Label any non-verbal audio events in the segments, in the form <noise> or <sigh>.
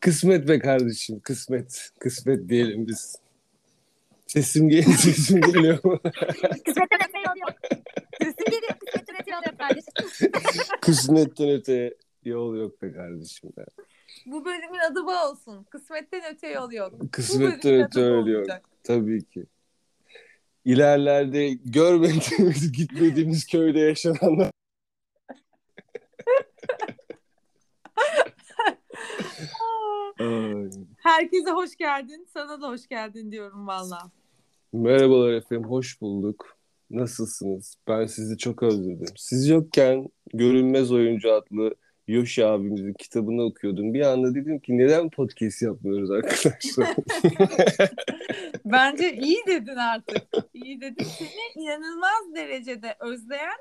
Kısmet be kardeşim, kısmet. Kısmet diyelim biz. Sesim geliyor, sesim geliyor. Kısmetten öte yol yok. Sesim geliyor. Kısmetten öte yol yok kardeşim. <laughs> Kısmetten öte yol yok be kardeşim. be. Bu bölümün adı bu olsun. Kısmetten öte yol yok. Kısmetten öte yol yok. Tabii ki. İlerlerde görmediğimiz, gitmediğimiz köyde yaşananlar. Herkese hoş geldin. Sana da hoş geldin diyorum valla. Merhabalar efendim, hoş bulduk. Nasılsınız? Ben sizi çok özledim. Siz yokken Görünmez Oyuncu adlı Yoshi abimizin kitabını okuyordum. Bir anda dedim ki neden podcast yapmıyoruz arkadaşlar? <laughs> Bence iyi dedin artık. İyi dedin. Seni inanılmaz derecede özleyen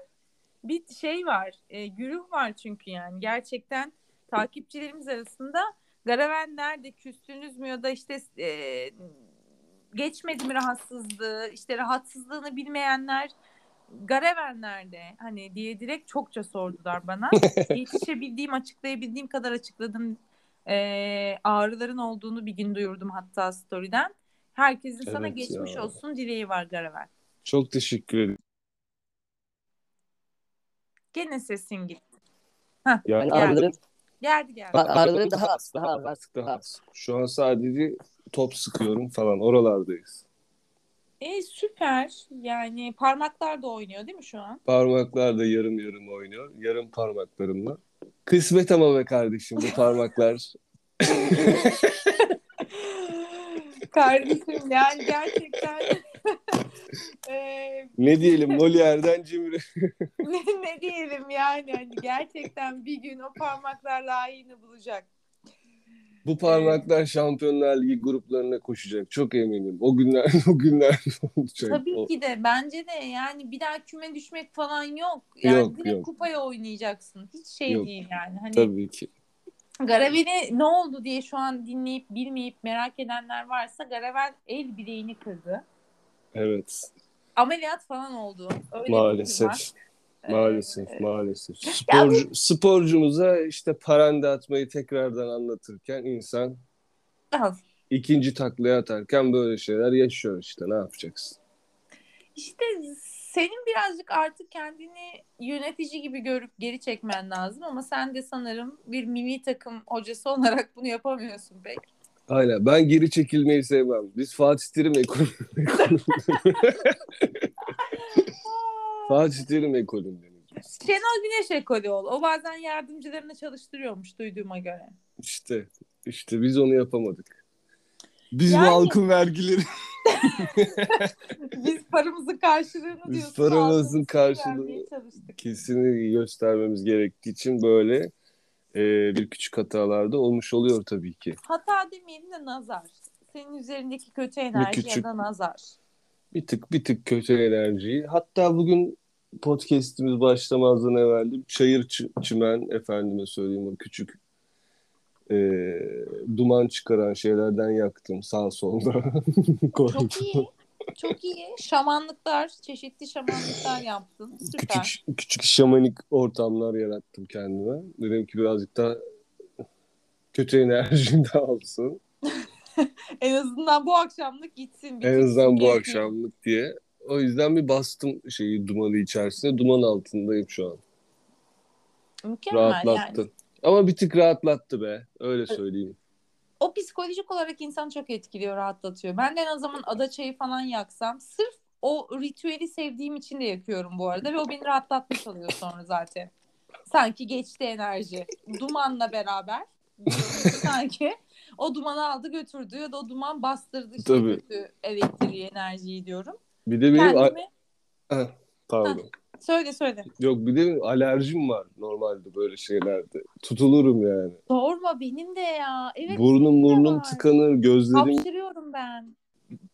bir şey var. E, güruh var çünkü yani. Gerçekten takipçilerimiz arasında Garaven nerede küstünüz mü ya da işte e, geçmedi mi rahatsızlığı işte rahatsızlığını bilmeyenler Garaven nerede hani diye direkt çokça sordular bana. <laughs> Yetişebildiğim açıklayabildiğim kadar açıkladım. E, ağrıların olduğunu bir gün duyurdum hatta story'den. Herkesin sana Evet geçmiş ya. olsun dileği var Garaven. çok teşekkür ederim. Gene sesin gitti. Ya, Yani Geldi. Geldi geldi. ağrıları daha az, daha az, daha az. Şu an sadece top sıkıyorum falan. Oralardayız. E süper. Yani parmaklar da oynuyor değil mi şu an? Parmaklar da yarım yarım oynuyor. Yarım parmaklarımla. Kısmet ama be kardeşim bu parmaklar. <laughs> <laughs> Kardeşim yani gerçekten e, <laughs> ne diyelim Molière'den cimri. <laughs> ne, ne diyelim yani hani gerçekten bir gün o parmaklar layığını bulacak. Bu parmaklar Şampiyonlar Ligi gruplarına koşacak. Çok eminim. O günler <laughs> o günler olacak. Tabii O- ki de bence de yani bir daha küme düşmek falan yok. Yani Yok, direkt yok. kupaya oynayacaksın. Hiç şey Yok. değil yani. Hani Tabii ki. Garavel'e ne oldu diye şu an dinleyip bilmeyip merak edenler varsa Garavel el bileğini kırdı. Evet. Ameliyat falan oldu. Öyle Maalesef. Maalesef, Ee, maalesef. <laughs> Sporcu, sporcumuza işte paranda atmayı tekrardan anlatırken insan ikinci taklaya atarken böyle şeyler yaşıyor işte. Ne yapacaksın? İşte senin birazcık artık kendini yönetici gibi görüp geri çekmen lazım ama sen de sanırım bir milli takım hocası olarak bunu yapamıyorsun pek. Aynen. Ben geri çekilmeyi sevmem. Biz Fatih Terim ekolü. <laughs> Fatih Terim ekolündeniz. Şenol Güneş ekolü ol. O bazen yardımcılarını çalıştırıyormuş duyduğuma göre. İşte, işte biz onu yapamadık. Biz Yani- halkın vergileri, <laughs> Biz paramızın karşılığını Biz diyorsun. paramızın ağzımızı karşılığını- kesinlikle göstermemiz gerektiği için böyle e, bir küçük hatalarda olmuş oluyor tabii ki. Hata demeyelim de nazar. Senin üzerindeki kötü enerji küçük- ya da nazar. Bir tık bir tık kötü enerjiyi. Hatta bugün podcast'imiz başlamazdan evvel de çayır çimen efendime söyleyeyim o küçük e, duman çıkaran şeylerden yaktım sağ solda. <laughs> Çok iyi. Çok iyi. Şamanlıklar, çeşitli şamanlıklar yaptın. Süper. Küçük küçük şamanik ortamlar yarattım kendime. Dedim ki birazcık daha kötü enerjim de olsun. <laughs> En azından bu akşamlık gitsin. bir En azından bu gerekiyor. akşamlık diye. O yüzden bir bastım şeyi dumanı içerisine. Duman altındayım şu an. Mükemmel Rahatlattı. yani. Ama bir tık rahatlattı be. Öyle söyleyeyim. O psikolojik olarak insan çok etkiliyor, rahatlatıyor. Ben de en o zaman ada çayı falan yaksam sırf o ritüeli sevdiğim için de yakıyorum bu arada ve o beni rahatlatmış oluyor sonra zaten. Sanki geçti enerji. Dumanla beraber <laughs> sanki o dumanı aldı götürdü ya da o duman bastırdı işte Tabii. kötü elektriği enerjiyi diyorum. Bir de benim... Kendimi Pardon. Söyle söyle. Yok bir de alerjim var normalde böyle şeylerde. Tutulurum yani. Sorma benim de ya. Evet Burnum burnum var. tıkanır, gözlerim hapşırıyorum ben.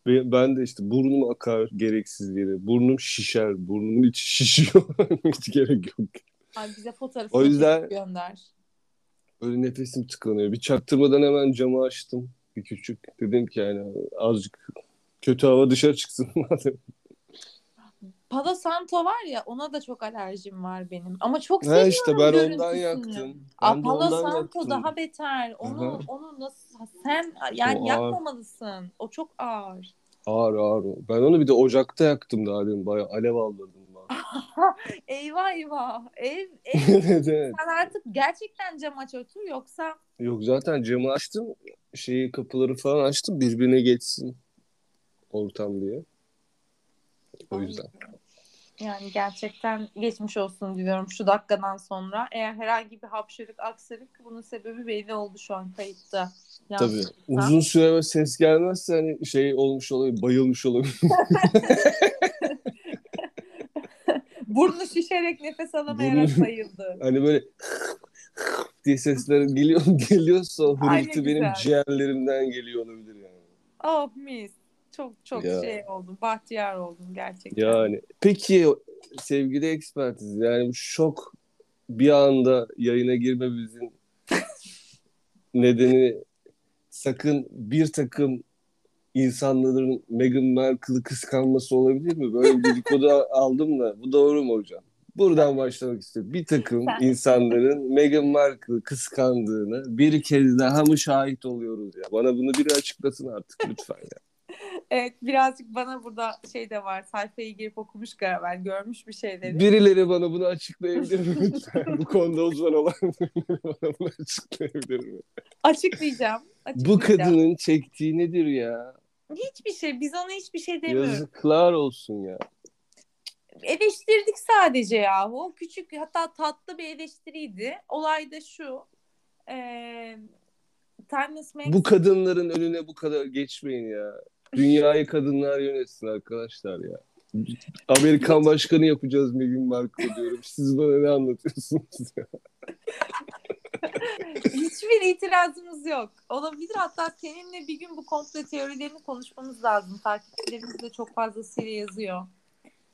Ben de işte burnum akar gereksiz yere. Burnum şişer. Burnumun içi <laughs> şişiyor. Hiç gerek yok. Ay bize fotoğrafı O yüzden- gönder. Öyle nefesim tıkanıyor. Bir çaktırmadan hemen camı açtım. Bir küçük. Dedim ki yani azıcık kötü hava dışarı çıksın. <laughs> Palo Santo var ya ona da çok alerjim var benim. Ama çok Ha seviyorum işte ben ondan görüntüsünü. yaktım. Aa, Ben Palo ondan Santo yaktım. daha beter. Onu Aha. onu nasıl sen yani O ağır. yakmamalısın. O çok ağır. Ağır ağır o. Ben onu bir de ocakta yaktım daha demin. Bayağı alev aldırdım ben. <laughs> Eyvah eyvah. Ev, ev <laughs> evet evet. sen artık gerçekten cam aç otur yoksa Yok zaten camı açtım. Şeyi kapıları falan açtım. Birbirine geçsin ortam diye. O yüzden. yani gerçekten geçmiş olsun diliyorum şu dakikadan sonra. Eğer herhangi bir hapşırık aksırık bunun sebebi belli oldu şu an kayıtta. Tabii. Uzun süre böyle ses gelmezse hani şey olmuş olabilir, bayılmış olabilir. <laughs> Burnu şişerek nefes alamayarak Burnu- bayıldı. <laughs> hani böyle diye sesler geliyor geliyorsa hırıltı benim ciğerlerimden geliyor olabilir yani. Oh mis. Çok çok Ya. şey oldum. Bahtiyar oldum gerçekten. Yani peki sevgili ekspertiz yani bu şok bir anda yayına girmemizin <laughs> nedeni sakın bir takım insanların Meghan Markle'ı kıskanması olabilir mi? Böyle bir dedikodu <laughs> aldım da bu doğru mu hocam? Buradan başlamak istiyorum. Bir takım insanların Meghan Markle'ı kıskandığını bir kez daha mı şahit oluyoruz ya? Bana bunu biri açıklasın artık lütfen ya. Evet birazcık bana burada şey de var. Sayfayı girip okumuş galiba. Görmüş bir şeyleri. Birileri bana bunu açıklayabilir mi lütfen? Bu konuda uzman olan birileri bana bunu açıklayabilir mi? Açıklayacağım. Bu açıklayacağım. kadının çektiği nedir ya? Hiçbir şey. Biz ona hiçbir şey demiyoruz. Yazıklar olsun ya. Eleştirdik sadece yahu. Küçük hatta tatlı bir eleştiriydi. Olay da şu. Eee Timeless Max Bu kadınların önüne bu kadar geçmeyin ya. Dünyayı kadınlar yönetsin arkadaşlar ya. Amerikan başkanı yapacağız Meghan Markle diyorum. Siz bana ne anlatıyorsunuz ya? <laughs> hiçbir itirazımız yok. Olabilir hatta seninle bir gün bu komplo teorilerini konuşmamız lazım. Takipçilerimiz de çok fazlasıyla yazıyor.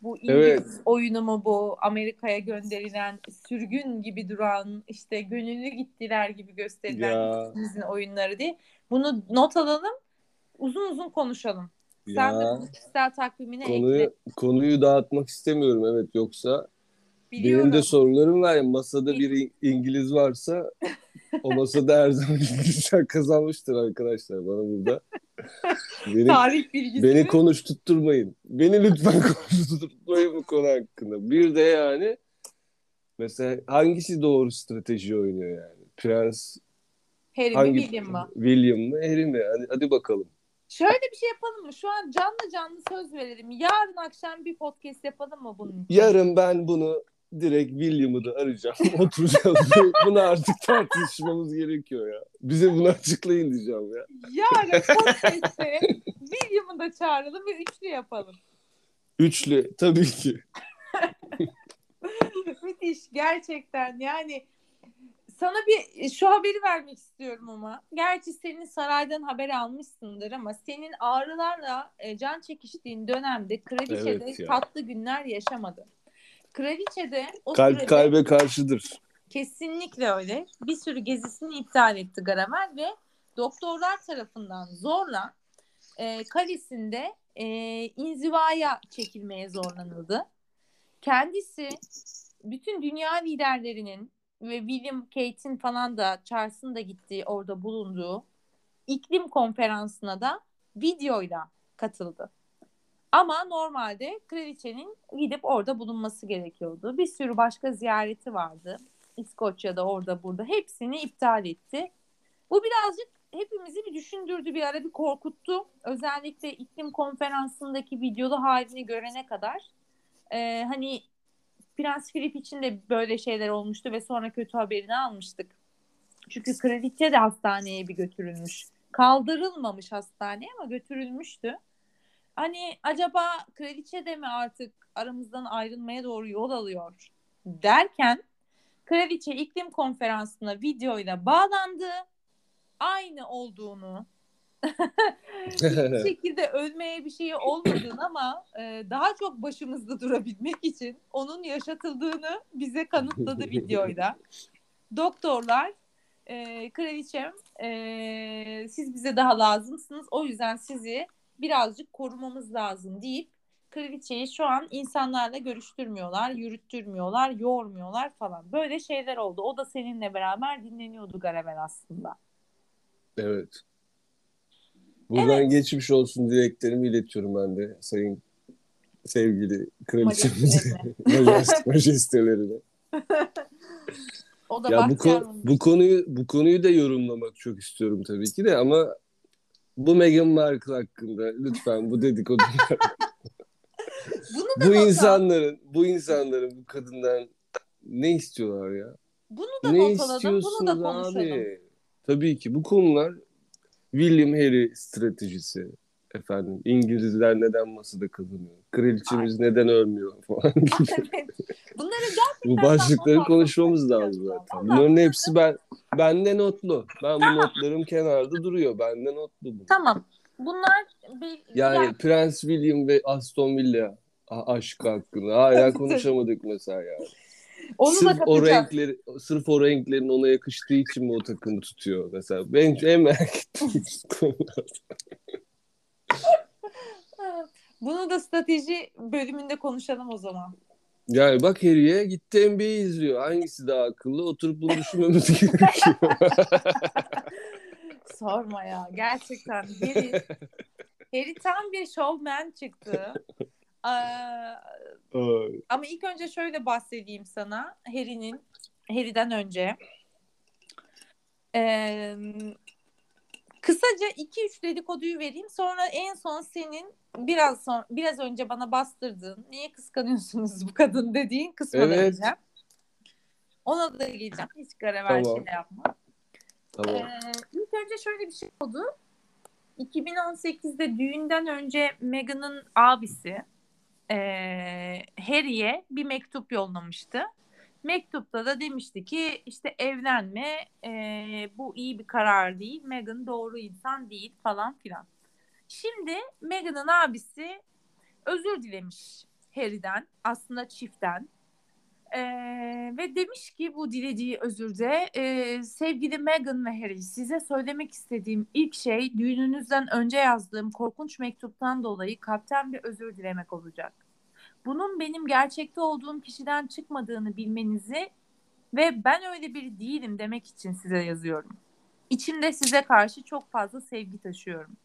Bu İngiliz Evet. oyunu mu bu? Amerika'ya gönderilen sürgün gibi duran işte gönüllü gittiler gibi gösterilen oyunları diye. Bunu not alalım. Uzun uzun konuşalım. Sen de Ya bunu kişisel takvimine ekle. konuyu konuyu dağıtmak istemiyorum evet yoksa Biliyorum. benim de sorularım var ya masada bir İngiliz varsa o masada her zaman <laughs> İngilizler kazanmıştır arkadaşlar bana burada. <laughs> Beni, Tarih bilgisi. beni konuşturtmayın. Beni lütfen <laughs> konuşturtmayın bu konu hakkında. Bir de yani mesela hangisi doğru strateji oynuyor yani? Prens Harry mi hangi William mı? William mı Harry mi? Hadi, hadi bakalım. Şöyle bir şey yapalım mı? Şu an canlı canlı söz verelim. Yarın akşam bir podcast yapalım mı bunun için? Yarın ben bunu direkt William'ı da arayacağım. <laughs> Oturacağız. bunu artık tartışmamız gerekiyor ya. Bize bunu açıklayın diyeceğim ya. Yarın podcast'te William'ı da çağıralım ve üçlü yapalım. Üçlü tabii ki. <laughs> Müthiş gerçekten yani sana bir şu haberi vermek istiyorum ama. Gerçi senin saraydan haber almışsındır ama senin ağrılarla e, can çekiştiğin dönemde kraliçede Evet ya. tatlı günler yaşamadı. Kraliçede o Kalp sürede kalbe karşıdır. kesinlikle öyle. Bir sürü gezisini iptal etti Gravel ve doktorlar tarafından zorla e, kalesinde e, inzivaya çekilmeye zorlanıldı. Kendisi bütün dünya liderlerinin ve William Kate'in falan da Charles'ın da gittiği orada bulunduğu iklim konferansına da videoyla katıldı. Ama normalde kraliçenin gidip orada bulunması gerekiyordu. Bir sürü başka ziyareti vardı. İskoçya'da orada burada hepsini iptal etti. Bu birazcık hepimizi bir düşündürdü bir ara bir korkuttu. Özellikle iklim konferansındaki videolu halini görene kadar. Ee, hani Prens Philip için de böyle şeyler olmuştu ve sonra kötü haberini almıştık. Çünkü kraliçe de hastaneye bir götürülmüş. Kaldırılmamış hastaneye ama götürülmüştü. Hani acaba kraliçe de mi artık aramızdan ayrılmaya doğru yol alıyor derken kraliçe iklim konferansına videoyla bağlandı. Aynı olduğunu hiçbir <laughs> şekilde ölmeye bir şey olmadığını ama e, daha çok başımızda durabilmek için onun yaşatıldığını bize kanıtladı videoyla. Doktorlar e, kraliçem e, siz bize daha lazımsınız o yüzden sizi birazcık korumamız lazım deyip kraliçeyi şu an insanlarla görüştürmüyorlar, yürüttürmüyorlar, yormuyorlar falan. Böyle şeyler oldu. O da seninle beraber dinleniyordu Garavel aslında. Evet. Buradan Evet. geçmiş olsun dileklerimi iletiyorum ben de sayın sevgili kraliçemize, <laughs> majest- majestelerine. O da Ya bu, ko- bu konuyu bu konuyu da yorumlamak çok istiyorum tabii ki de ama bu Meghan Markle hakkında lütfen bu dedikodular <laughs> Bunu da bu not al. insanların bu insanların bu kadından ne istiyorlar ya? Bunu da Ne not alalım, bunu da konuşalım. abi? Tabii ki bu konular William Harry stratejisi. Efendim İngilizler neden masada kazanıyor? Kraliçemiz neden ölmüyor falan <laughs> gibi. Bunları Bu başlıkları konuşmamız lazım zaten. Bunların hepsi ben bende notlu. Ben bu notlarım kenarda duruyor. Bende notlu bu. Tamam. Bunlar bir Yani ya- Prens William ve Aston Villa aşkı hakkında hala konuşamadık mesela yani. Onu da sırf o katacağız. renkleri sırf o renklerin ona yakıştığı için mi o takımı tutuyor mesela? Ben en merak ettiğim konular. <laughs> Bunu da strateji bölümünde konuşalım o zaman. Yani bak Harry'e gitti NBA izliyor. Hangisi daha akıllı? Oturup bunu düşünmemiz <laughs> gerekiyor. <laughs> Sorma ya. Gerçekten Harry, Harry tam bir showman çıktı. Ee, ama ilk önce şöyle bahsedeyim sana. Harry'nin Harry'den önce. Ee, kısaca 2-3 dedikoduyu vereyim. Sonra en son senin biraz son, biraz önce bana bastırdığın niye kıskanıyorsunuz bu kadın dediğin kısma Evet. geleceğim. Ona da geleceğim. Hiç karaver Tamam. şey yapma. Tamam. Ee, ilk önce şöyle bir şey oldu. 2018'de düğünden önce Meghan'ın abisi eee, Harry'e bir mektup yollamıştı. Mektupta da demişti ki işte evlenme eee, bu iyi bir karar değil. Meghan doğru insan değil falan filan. Şimdi Meghan'ın abisi özür dilemiş Harry'den aslında çiftten. Ee, ve demiş ki bu dilediği özürde e, sevgili Meghan ve Harry size söylemek istediğim ilk şey düğününüzden önce yazdığım korkunç mektuptan dolayı kalpten bir özür dilemek olacak. Bunun benim gerçekte olduğum kişiden çıkmadığını bilmenizi ve ben öyle biri değilim demek için size yazıyorum. İçimde size karşı çok fazla sevgi taşıyorum.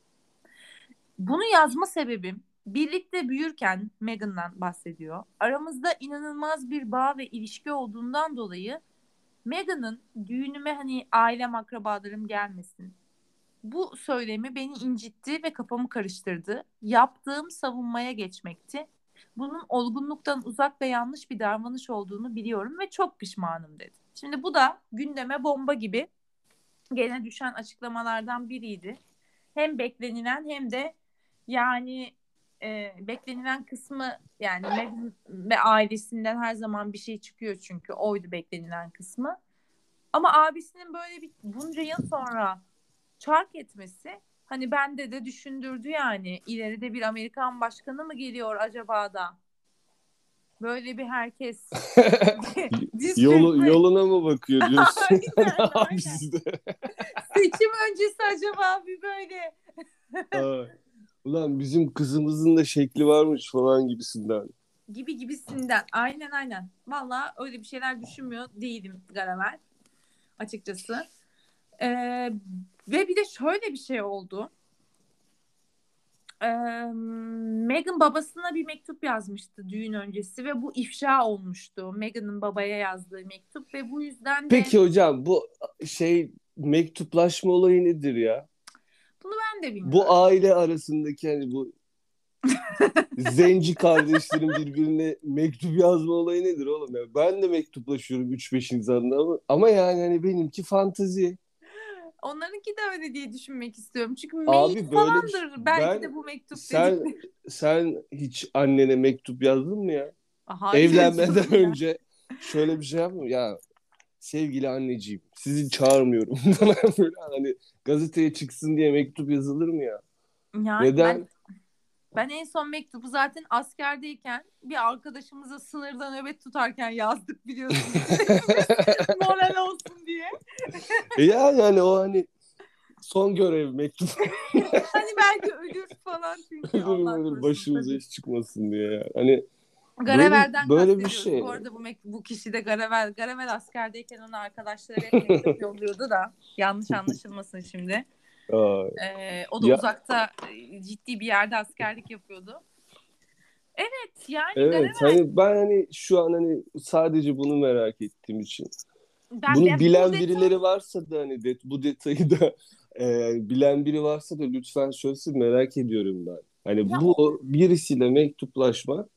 Bunu yazma sebebim birlikte büyürken Meghan'dan bahsediyor. Aramızda inanılmaz bir bağ ve ilişki olduğundan dolayı Meghan'ın düğünüme hani ailem akrabalarım gelmesin. Bu söylemi beni incitti ve kafamı karıştırdı. Yaptığım savunmaya geçmekti. Bunun olgunluktan uzak ve yanlış bir davranış olduğunu biliyorum ve çok pişmanım dedi. Şimdi bu da gündeme bomba gibi gene düşen açıklamalardan biriydi. Hem beklenilen hem de yani e, beklenilen kısmı yani Meghan ve ailesinden her zaman bir şey çıkıyor çünkü oydu beklenilen kısmı. Ama abisinin böyle bir bunca yıl sonra çark etmesi hani bende de düşündürdü yani ileride bir Amerikan başkanı mı geliyor acaba da? Böyle bir herkes <laughs> Yolu, yoluna mı bakıyor diyorsun? Aynen, <laughs> aynen. De. Seçim öncesi acaba bir böyle Ay. Ulan bizim kızımızın da şekli varmış falan gibisinden. gibi gibisinden. Aynen aynen. Valla öyle bir şeyler düşünmüyor değilim Garaver. Açıkçası. Ee, ve bir de şöyle bir şey oldu. Ee, Meghan babasına bir mektup yazmıştı düğün öncesi ve bu ifşa olmuştu. Meghan'ın babaya yazdığı mektup ve bu yüzden de Peki hocam bu şey mektuplaşma olayı nedir ya? bunu ben de bilmiyorum. Bu aile arasındaki hani bu <laughs> zenci kardeşlerin birbirine mektup yazma olayı nedir oğlum ya? Ben de mektuplaşıyorum 3-5 insanla ama, ama yani hani benimki fantazi. Onlarınki de öyle diye düşünmek istiyorum. Çünkü Abi mail bir falandır. şey- Belki ben- de bu mektup Sen dedikleri. sen hiç annene mektup yazdın mı ya? <laughs> Hayır, Evlenmeden ya. önce şöyle bir şey yapma ya sevgili anneciğim sizi çağırmıyorum <laughs> falan böyle hani gazeteye çıksın diye mektup yazılır mı ya? Yani Neden? Ben, ben en son mektubu zaten askerdeyken bir arkadaşımıza sınırda nöbet tutarken yazdık biliyorsunuz. <laughs> Moral olsun diye. E yani hani o hani son görev mektup. <laughs> Hani belki ölür falan çünkü ölür ölür başımıza iş çıkmasın diye. Yani. Hani Garavel'den Böyle- böyle bir şey. Bu arada bu, bu kişi de Garavel. Garavel askerdeyken ona arkadaşları hep mektup yolluyordu da yanlış anlaşılmasın şimdi. Ee, o da Ya- uzakta ciddi bir yerde askerlik yapıyordu. Evet yani evet hani ben hani şu an hani sadece bunu merak ettiğim için. ben Bunu ben bu bilen detay- birileri varsa da hani de, bu detayı da <laughs> e, bilen biri varsa da lütfen söylesin merak ediyorum ben. Hani Ya bu birisiyle mektuplaşmak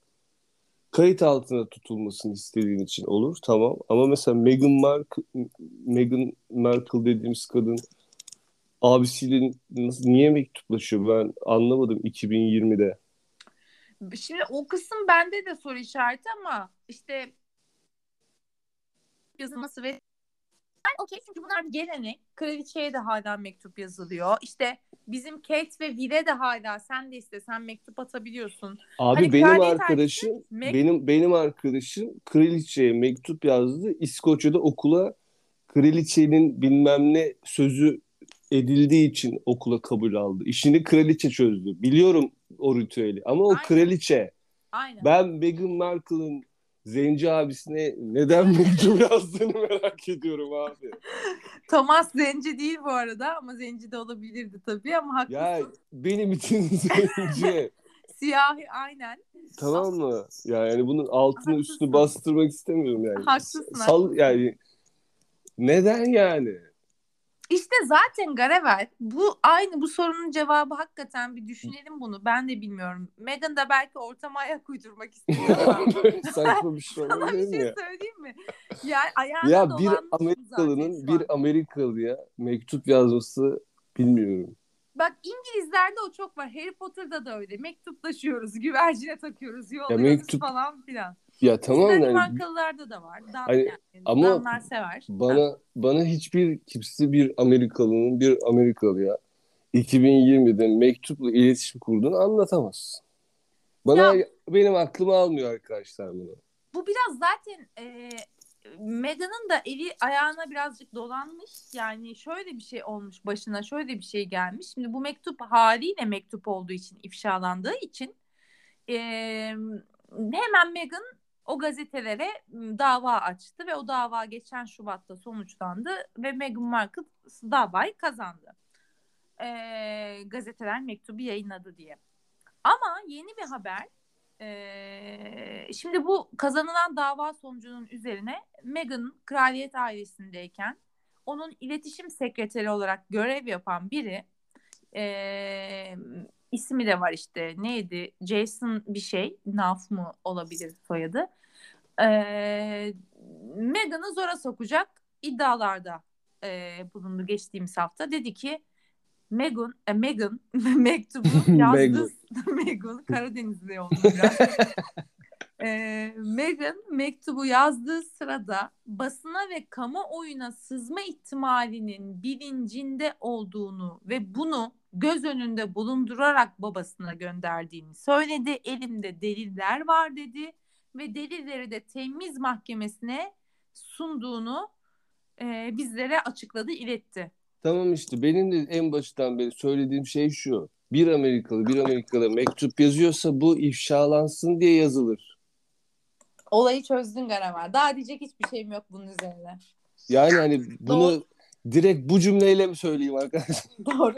kayıt altına tutulmasını istediğin için olur tamam ama mesela Meghan Markle, Meghan Markle dediğimiz kadın abisiyle nasıl, niye mektuplaşıyor ben anlamadım 2020'de. Şimdi o kısım bende de soru işareti ama işte yazılması ve ben okey çünkü bunlar bir gelenek. Kraliçeye de hala mektup yazılıyor. İşte bizim Kate ve Will'e de hala sen de istesen mektup atabiliyorsun. Abi Hani benim arkadaşım Meg- benim benim arkadaşım kraliçeye mektup yazdı. İskoçya'da okula kraliçenin bilmem ne sözü edildiği için okula kabul aldı. İşini kraliçe çözdü. Biliyorum o ritüeli ama o Aynen. kraliçe. Aynen. Ben Meghan Markle'ın zenci abisine neden <laughs> mektup yazdığını merak ediyorum abi. Thomas zenci değil bu arada ama zenci de olabilirdi tabii ama haklısın. Ya benim için <laughs> zenci. Siyahi aynen. Tamam mı? Yani bunun altını Haklısın. üstünü bastırmak istemiyorum yani. Haklısın, Sal yani neden yani? İşte zaten Garavel bu aynı bu sorunun cevabı hakikaten bir düşünelim bunu. Ben de bilmiyorum. Meghan da belki ortama ayak uydurmak istiyor <laughs> <laughs> Saçma bir şey sana bir şey ya? söyleyeyim mi? Yani ayağına Ya bir Amerikalı'nın bir Amerikalı'ya mektup yazması bilmiyorum. Bak İngilizlerde o çok var. Harry Potter'da da öyle. Mektuplaşıyoruz, güvercine takıyoruz, yolluyoruz mektup- falan filan. Ya tamam Bizde yani Danimarkalılarda da var. Dan, Hani- yani, ama Danlar sever. Bana bana hiçbir kimse bir Amerikalı'nın bir Amerikalı'ya 2020'de mektupla iletişim kurduğunu anlatamaz. Bana benim aklım almıyor arkadaşlar bunu. Bu biraz zaten e, Meghan'ın da eli ayağına birazcık dolanmış. Yani şöyle bir şey olmuş başına şöyle bir şey gelmiş. Şimdi bu mektup haliyle mektup olduğu için ifşalandığı için e, hemen Meghan o gazetelere dava açtı ve o dava geçen Şubat'ta sonuçlandı ve Meghan Markle davayı kazandı. E, gazeteler mektubu yayınladı diye. Ama yeni bir haber ee, şimdi bu kazanılan dava sonucunun üzerine Meghan kraliyet ailesindeyken onun iletişim sekreteri olarak görev yapan biri ee, ismi de var işte neydi Jason bir şey Naf mı olabilir soyadı ee, Meghan'ı zora sokacak iddialarda ee, bulundu geçtiğimiz hafta dedi ki Meghan, e, Meghan <laughs> mektubu <laughs> yazdı. <laughs> Meghan Karadenizli oldu biraz. e, Meghan mektubu yazdığı sırada basına ve kamuoyuna sızma ihtimalinin bilincinde olduğunu ve bunu göz önünde bulundurarak babasına gönderdiğini söyledi. Elimde deliller var dedi ve delilleri de temiz mahkemesine sunduğunu e, bizlere açıkladı, iletti. Tamam işte benim de en başından beri söylediğim şey şu. Bir Amerikalı bir Amerikalı mektup yazıyorsa bu ifşalansın diye yazılır. Olayı çözdün Garaver. Daha diyecek hiçbir şeyim yok bunun üzerine. Yani hani bunu direkt bu cümleyle mi söyleyeyim arkadaşlar? <laughs> Doğru.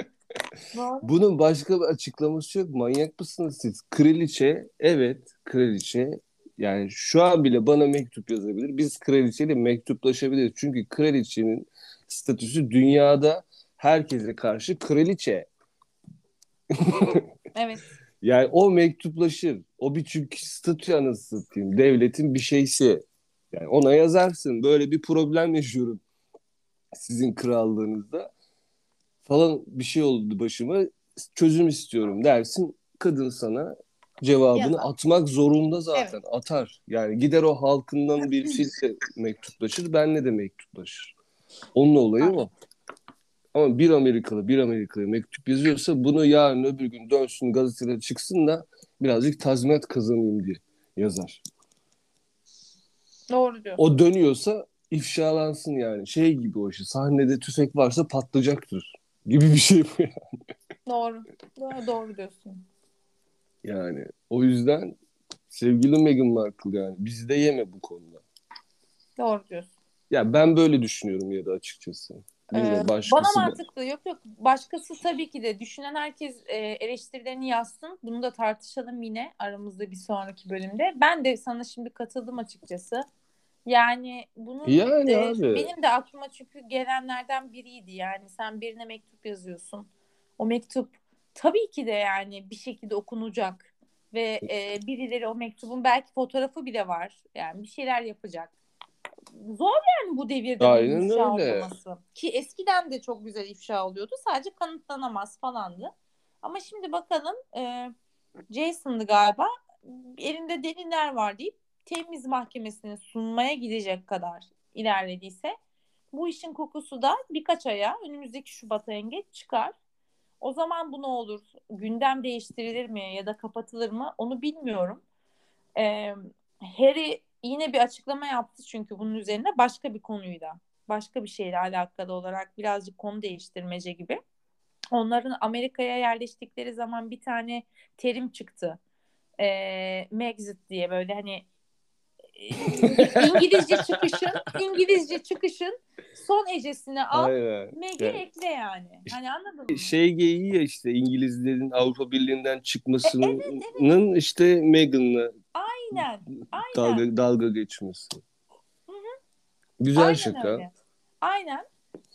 Doğru. Bunun başka bir açıklaması yok. Manyak mısınız siz? Kraliçe, evet kraliçe. Yani şu an bile bana mektup yazabilir. Biz kraliçeyle mektuplaşabiliriz. Çünkü kraliçenin statüsü dünyada herkese karşı kraliçe. <laughs> Evet. Yani o mektuplaşır. O bir çünkü statü satayım. Devletin bir şeysi. Yani ona yazarsın. Böyle bir problem yaşıyorum sizin krallığınızda. Falan bir şey oldu başıma. Çözüm istiyorum dersin. Kadın sana cevabını Yazar. atmak zorunda zaten. Atar. Yani gider o halkından birisiyle mektuplaşır. Benle de mektuplaşır. Onun olayı o. Ama bir Amerikalı bir Amerikalı mektup yazıyorsa bunu yarın öbür gün dönsün gazetede çıksın da birazcık tazminat kazanayım diye yazar. Doğru diyor. O dönüyorsa ifşalansın yani. Şey gibi o işte sahnede tüfek varsa patlayacaktır. gibi bir şey bu ya. Doğru. Doğru, doğru diyorsun. Yani o yüzden sevgili Meghan Markle yani bizi de yeme bu konuda. Doğru diyorsun. Ya ben böyle düşünüyorum ya da açıkçası. Bilmiyorum Ee, Bana da. mantıklı. Yok yok. Başkası tabii ki de. Düşünen herkes e, eleştirilerini yazsın. Bunu da tartışalım yine aramızda bir sonraki bölümde. Ben de sana şimdi katıldım açıkçası. Yani bunun Yani abi. benim de aklıma çünkü gelenlerden biriydi. Yani sen birine mektup yazıyorsun. O mektup tabii ki de yani bir şekilde okunacak ve e, birileri o mektubun belki fotoğrafı bile var. Yani bir şeyler yapacak. Zor yani bu devirde Aynen ifşa öyle. olması. Ki eskiden de çok güzel ifşa oluyordu. Sadece kanıtlanamaz falandı. Ama şimdi bakalım e, Jason'dı galiba. Elinde deliller var deyip temiz mahkemesine sunmaya gidecek kadar ilerlediyse bu işin kokusu da birkaç aya önümüzdeki Şubat ayın geç çıkar. O zaman bu ne olur? Gündem değiştirilir mi ya da kapatılır mı? Onu bilmiyorum. Ee, Harry yine bir açıklama yaptı çünkü bunun üzerine başka bir konuyla, başka bir şeyle alakalı olarak birazcık konu değiştirmece gibi. Onların Amerika'ya yerleştikleri zaman bir tane terim çıktı. Ee, Megxit diye böyle hani İngilizce çıkışın İngilizce çıkışın son ecesini al. Meg'i Yani ekle yani. Hani anladın mı? şey geyiği ya işte İngilizlerin Avrupa Birliği'nden çıkmasının E, evet, işte Meghan'la Aynen. Aynen. dalga, dalga geçmesi. Güzel Aynen şaka. öyle. Aynen.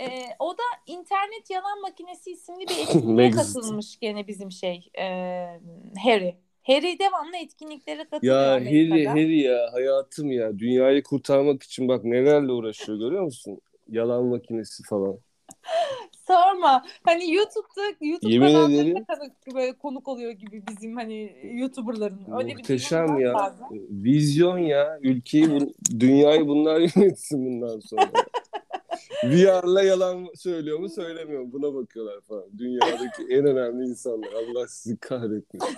Ee, o da internet yalan makinesi isimli bir <laughs> etkinliğe katılmış gene bizim şey e, Harry. Harry devamlı etkinliklere katılıyor Ya. Harry, Harry ya hayatım ya. Dünyayı kurtarmak için bak nelerle uğraşıyor görüyor musun? Yalan makinesi falan. <laughs> Sorma. Hani YouTube'da YouTube Yemin ederim. böyle konuk oluyor gibi bizim hani YouTuber'ların. Öyle bir Muhteşem var ya. bazen. Vizyon ya. Ülkeyi, bu, dünyayı bunlar <laughs> yönetsin bundan sonra. VR'la yalan söylüyor mu söylemiyor mu? Buna bakıyorlar falan. Dünyadaki en önemli insanlar. Allah sizi kahretmesin.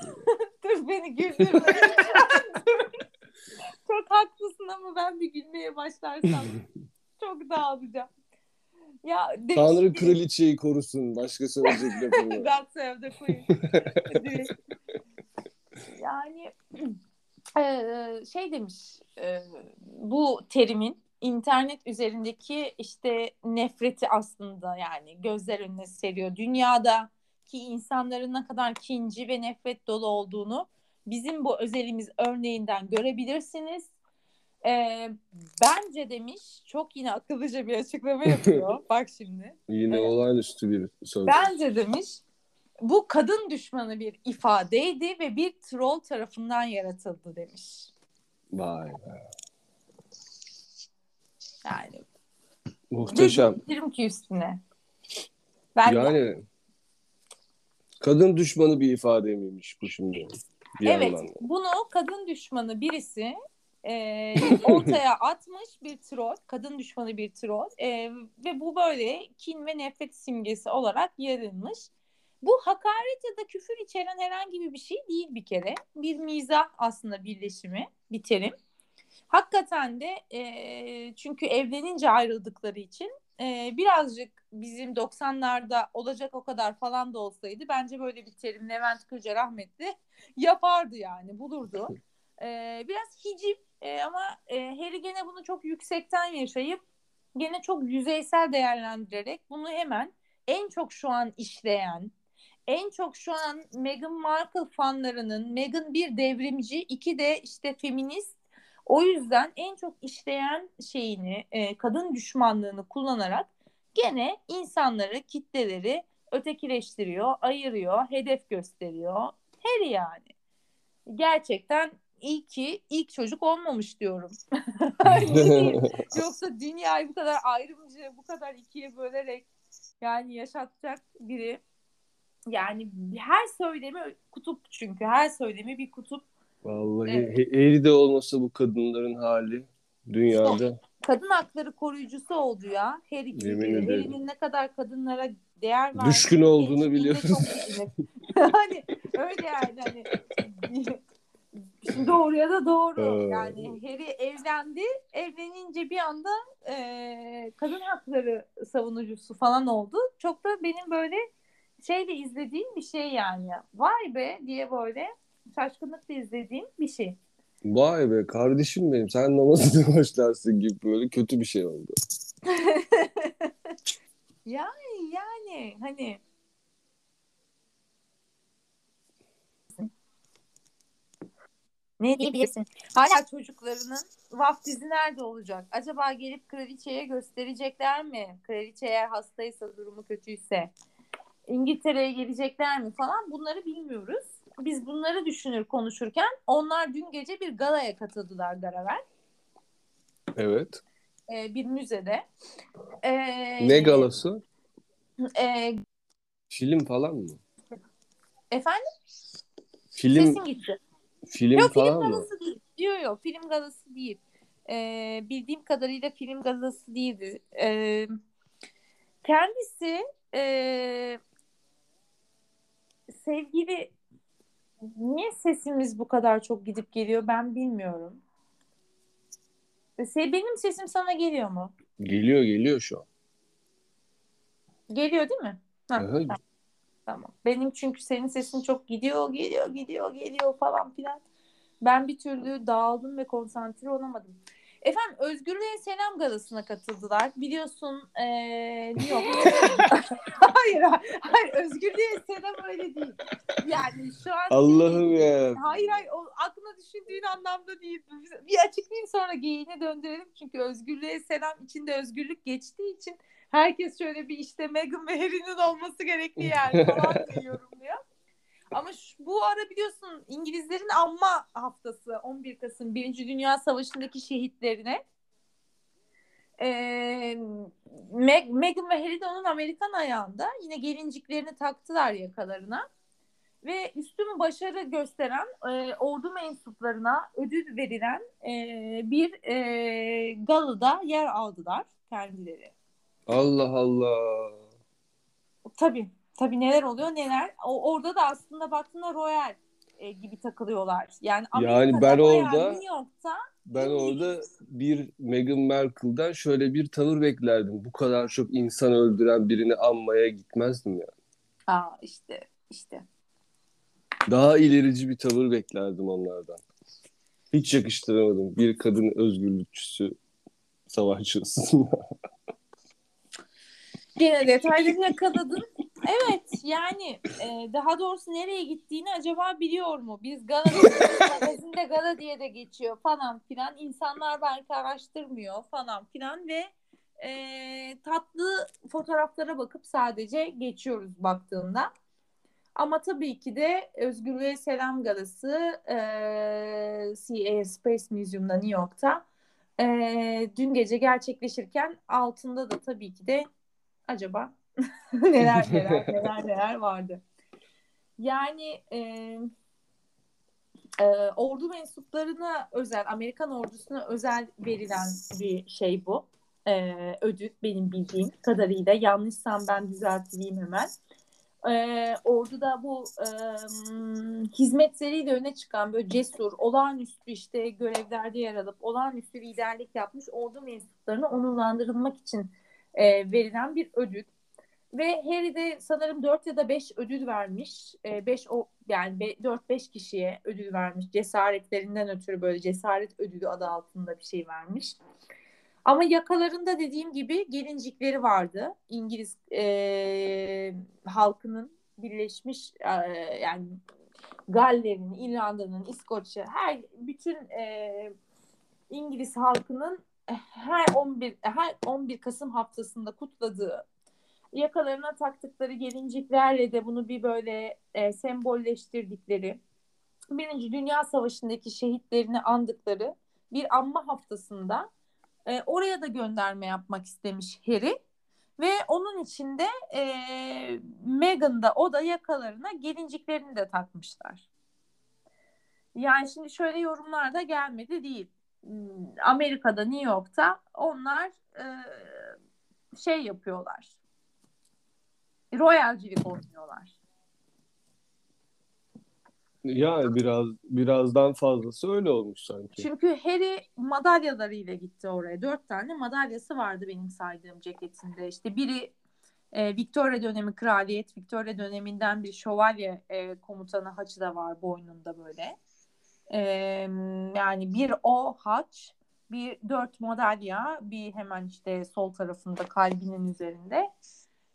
Ya. Dur beni güldürme. <laughs> çok haklısın ama ben bir gülmeye başlarsam <laughs> çok dağılacağım. Ya demiş Tanrı ki- kraliçeyi korusun. Başka söyleyecek lafım yok. God save the queen. Direkt. yani eee, şey demiş eee, bu terimin internet üzerindeki işte nefreti aslında yani gözler önüne seriyor. Dünyadaki insanların ne kadar kinci ve nefret dolu olduğunu bizim bu özelimiz örneğinden görebilirsiniz. Eee, bence demiş çok yine akıllıca bir açıklama yapıyor. <laughs> Bak şimdi. Yine Evet. olağanüstü bir söz. Bence demiş bu kadın düşmanı bir ifadeydi ve bir troll tarafından yaratıldı demiş. Vay be. Yani Muhteşem. dedim ki üstüne. Ben Yani kadın düşmanı bir ifade miymiş bu şimdi? Bir evet yandan. bunu kadın düşmanı birisi e, ortaya <laughs> atmış bir troll, kadın düşmanı bir troll E, ve bu böyle kin ve nefret simgesi olarak yayılmış. Bu hakaret ya da küfür içeren herhangi bir şey değil bir kere. Bir mizah aslında birleşimi, bir terim. Hakikaten de e, çünkü evlenince ayrıldıkları için e, birazcık bizim 90'larda olacak o kadar falan da olsaydı bence böyle bir terim Levent Kırca rahmetli yapardı yani bulurdu. E, biraz hiciv e, ama e, Harry gene bunu çok yüksekten yaşayıp gene çok yüzeysel değerlendirerek bunu hemen en çok şu an işleyen en çok şu an Meghan Markle fanlarının Meghan bir devrimci, iki de işte feminist. O yüzden en çok işleyen şeyini, e, kadın düşmanlığını kullanarak gene insanları, kitleleri ötekileştiriyor, ayırıyor, hedef gösteriyor. Her yani. Gerçekten iyi ki ilk çocuk olmamış diyorum. <laughs> <laughs> Yoksa dünyayı bu kadar ayrımcı, bu kadar ikiye bölerek yani yaşatacak biri yani her söylemi kutup çünkü her söylemi bir kutup. Vallahi Evet. Harry de olmasa bu kadınların hali dünyada. Kadın hakları koruyucusu oldu ya. Yemin ederim. Harry'nin ne kadar kadınlara değer verdiği Düşkün olduğunu biliyoruz. hani <laughs> öyle yani hani <laughs> Doğruya da doğru. Ee. Yani Harry evlendi. Evlenince bir anda e, kadın hakları savunucusu falan oldu. Çok da benim böyle şeyle izlediğim bir şey yani. Vay be diye böyle şaşkınlıkla izlediğim bir şey. Vay be kardeşim benim sen namazını <laughs> başlarsın gibi böyle kötü bir şey oldu. <laughs> yani yani hani ne diyebilirsin? Hala çocuklarının vaftizi nerede olacak? Acaba gelip kraliçeye gösterecekler mi? Kraliçe eğer hastaysa, durumu kötüyse. İngiltere'ye gelecekler mi falan bunları bilmiyoruz. Biz bunları düşünür konuşurken onlar dün gece bir galaya katıldılar Garavel. Evet. Ee, bir müzede. Ee, Ne galası? e, Film falan mı? efendim? Film Sesin gitti. film Yok film falan mı? galası değil. Yok yok film galası değil. Ee, bildiğim kadarıyla film galası değildi. Ee, kendisi ee, sevgili niye sesimiz bu kadar çok gidip geliyor ben bilmiyorum. Se- Benim sesim sana geliyor mu? Geliyor geliyor şu an. Geliyor değil mi? Ha, Aha, tamam. Tamam. Benim çünkü senin sesin çok gidiyor, geliyor, gidiyor, geliyor falan filan. Ben bir türlü dağıldım ve konsantre olamadım. Efendim Özgürlüğe Selam Galası'na katıldılar. Biliyorsun eee New York. <laughs> hayır, hayır Özgürlüğe Selam öyle değil. Yani şu an Allah'ım ya. Hayır hayır o aklına düşündüğün anlamda değil. Bir açıklayayım sonra geyiğine döndürelim. Çünkü özgürlüğe selam içinde özgürlük geçtiği için herkes şöyle bir işte Meghan ve Harry'nin olması gerekli yani falan <laughs> diye yorumluyor. Ama şu, bu ara biliyorsun İngilizlerin anma haftası 11 Kasım 1. Dünya Savaşı'ndaki şehitlerine. Ee, Meg, Meghan ve Harry de onun Amerikan ayağında. Yine gelinciklerini taktılar yakalarına ve üstün başarı gösteren e, ordu mensuplarına ödül verilen e, bir e, galada yer aldılar kendileri. Allah Allah. Tabii, tabii neler oluyor neler. O, orada da aslında baktığında royal e, gibi takılıyorlar. Yani Amerika'da ben bayağı orada- New York'ta Ben orada bir Meghan Markle'dan şöyle bir tavır beklerdim. Bu kadar çok insan öldüren birini anmaya gitmezdim ya. aa işte işte Daha ilerici bir tavır beklerdim onlardan. Hiç yakıştıramadım. Bir kadın özgürlükçüsü savaşçısı. <laughs> Gene detayları yakaladın. Evet yani e, daha doğrusu nereye gittiğini acaba biliyor mu? Biz Gala <laughs> magazinde Gala diye de geçiyor falan filan. İnsanlar belki araştırmıyor falan filan ve e, tatlı fotoğraflara bakıp sadece geçiyoruz baktığında. Ama tabii ki de Özgürlüğe Selam Galası e, CA Space Museum'da New York'ta e, dün gece gerçekleşirken altında da tabii ki de acaba <laughs> neler neler <laughs> neler neler vardı. Yani e, e, ordu mensuplarına özel, Amerikan ordusuna özel verilen bir şey bu. E, ödül benim bildiğim kadarıyla. Yanlışsam ben düzelteyim hemen. E, orduda bu e, hizmetleriyle öne çıkan böyle cesur, olağanüstü işte görevlerde yer alıp olağanüstü liderlik yapmış ordu mensuplarına onurlandırılmak için e, verilen bir ödül. Ve Harry de sanırım 4 ya da 5 ödül vermiş. 5 o yani 4-5 kişiye ödül vermiş. Cesaretlerinden ötürü böyle cesaret ödülü adı altında bir şey vermiş. Ama yakalarında dediğim gibi gelincikleri vardı. İngiliz e, halkının birleşmiş e, yani Galler'in, İrlanda'nın, İskoçya her bütün e, İngiliz halkının her 11 her 11 Kasım haftasında kutladığı yakalarına taktıkları gelinciklerle de bunu bir böyle e, sembolleştirdikleri Birinci Dünya Savaşı'ndaki şehitlerini andıkları bir anma haftasında e, oraya da gönderme yapmak istemiş Harry ve onun içinde e, Meghan da o da yakalarına gelinciklerini de takmışlar. Yani şimdi şöyle yorumlar da gelmedi değil. Amerika'da New York'ta onlar e, şey yapıyorlar. Royalcilik oynuyorlar. Yani biraz birazdan fazlası öyle olmuş sanki. Çünkü Harry madalyalarıyla gitti oraya. Dört tane madalyası vardı benim saydığım ceketinde. İşte biri e, Victoria dönemi kraliyet, Victoria döneminden bir şövalye e, komutanı haçı da var boynunda böyle. E, yani bir o haç, bir dört madalya, bir hemen işte sol tarafında kalbinin üzerinde.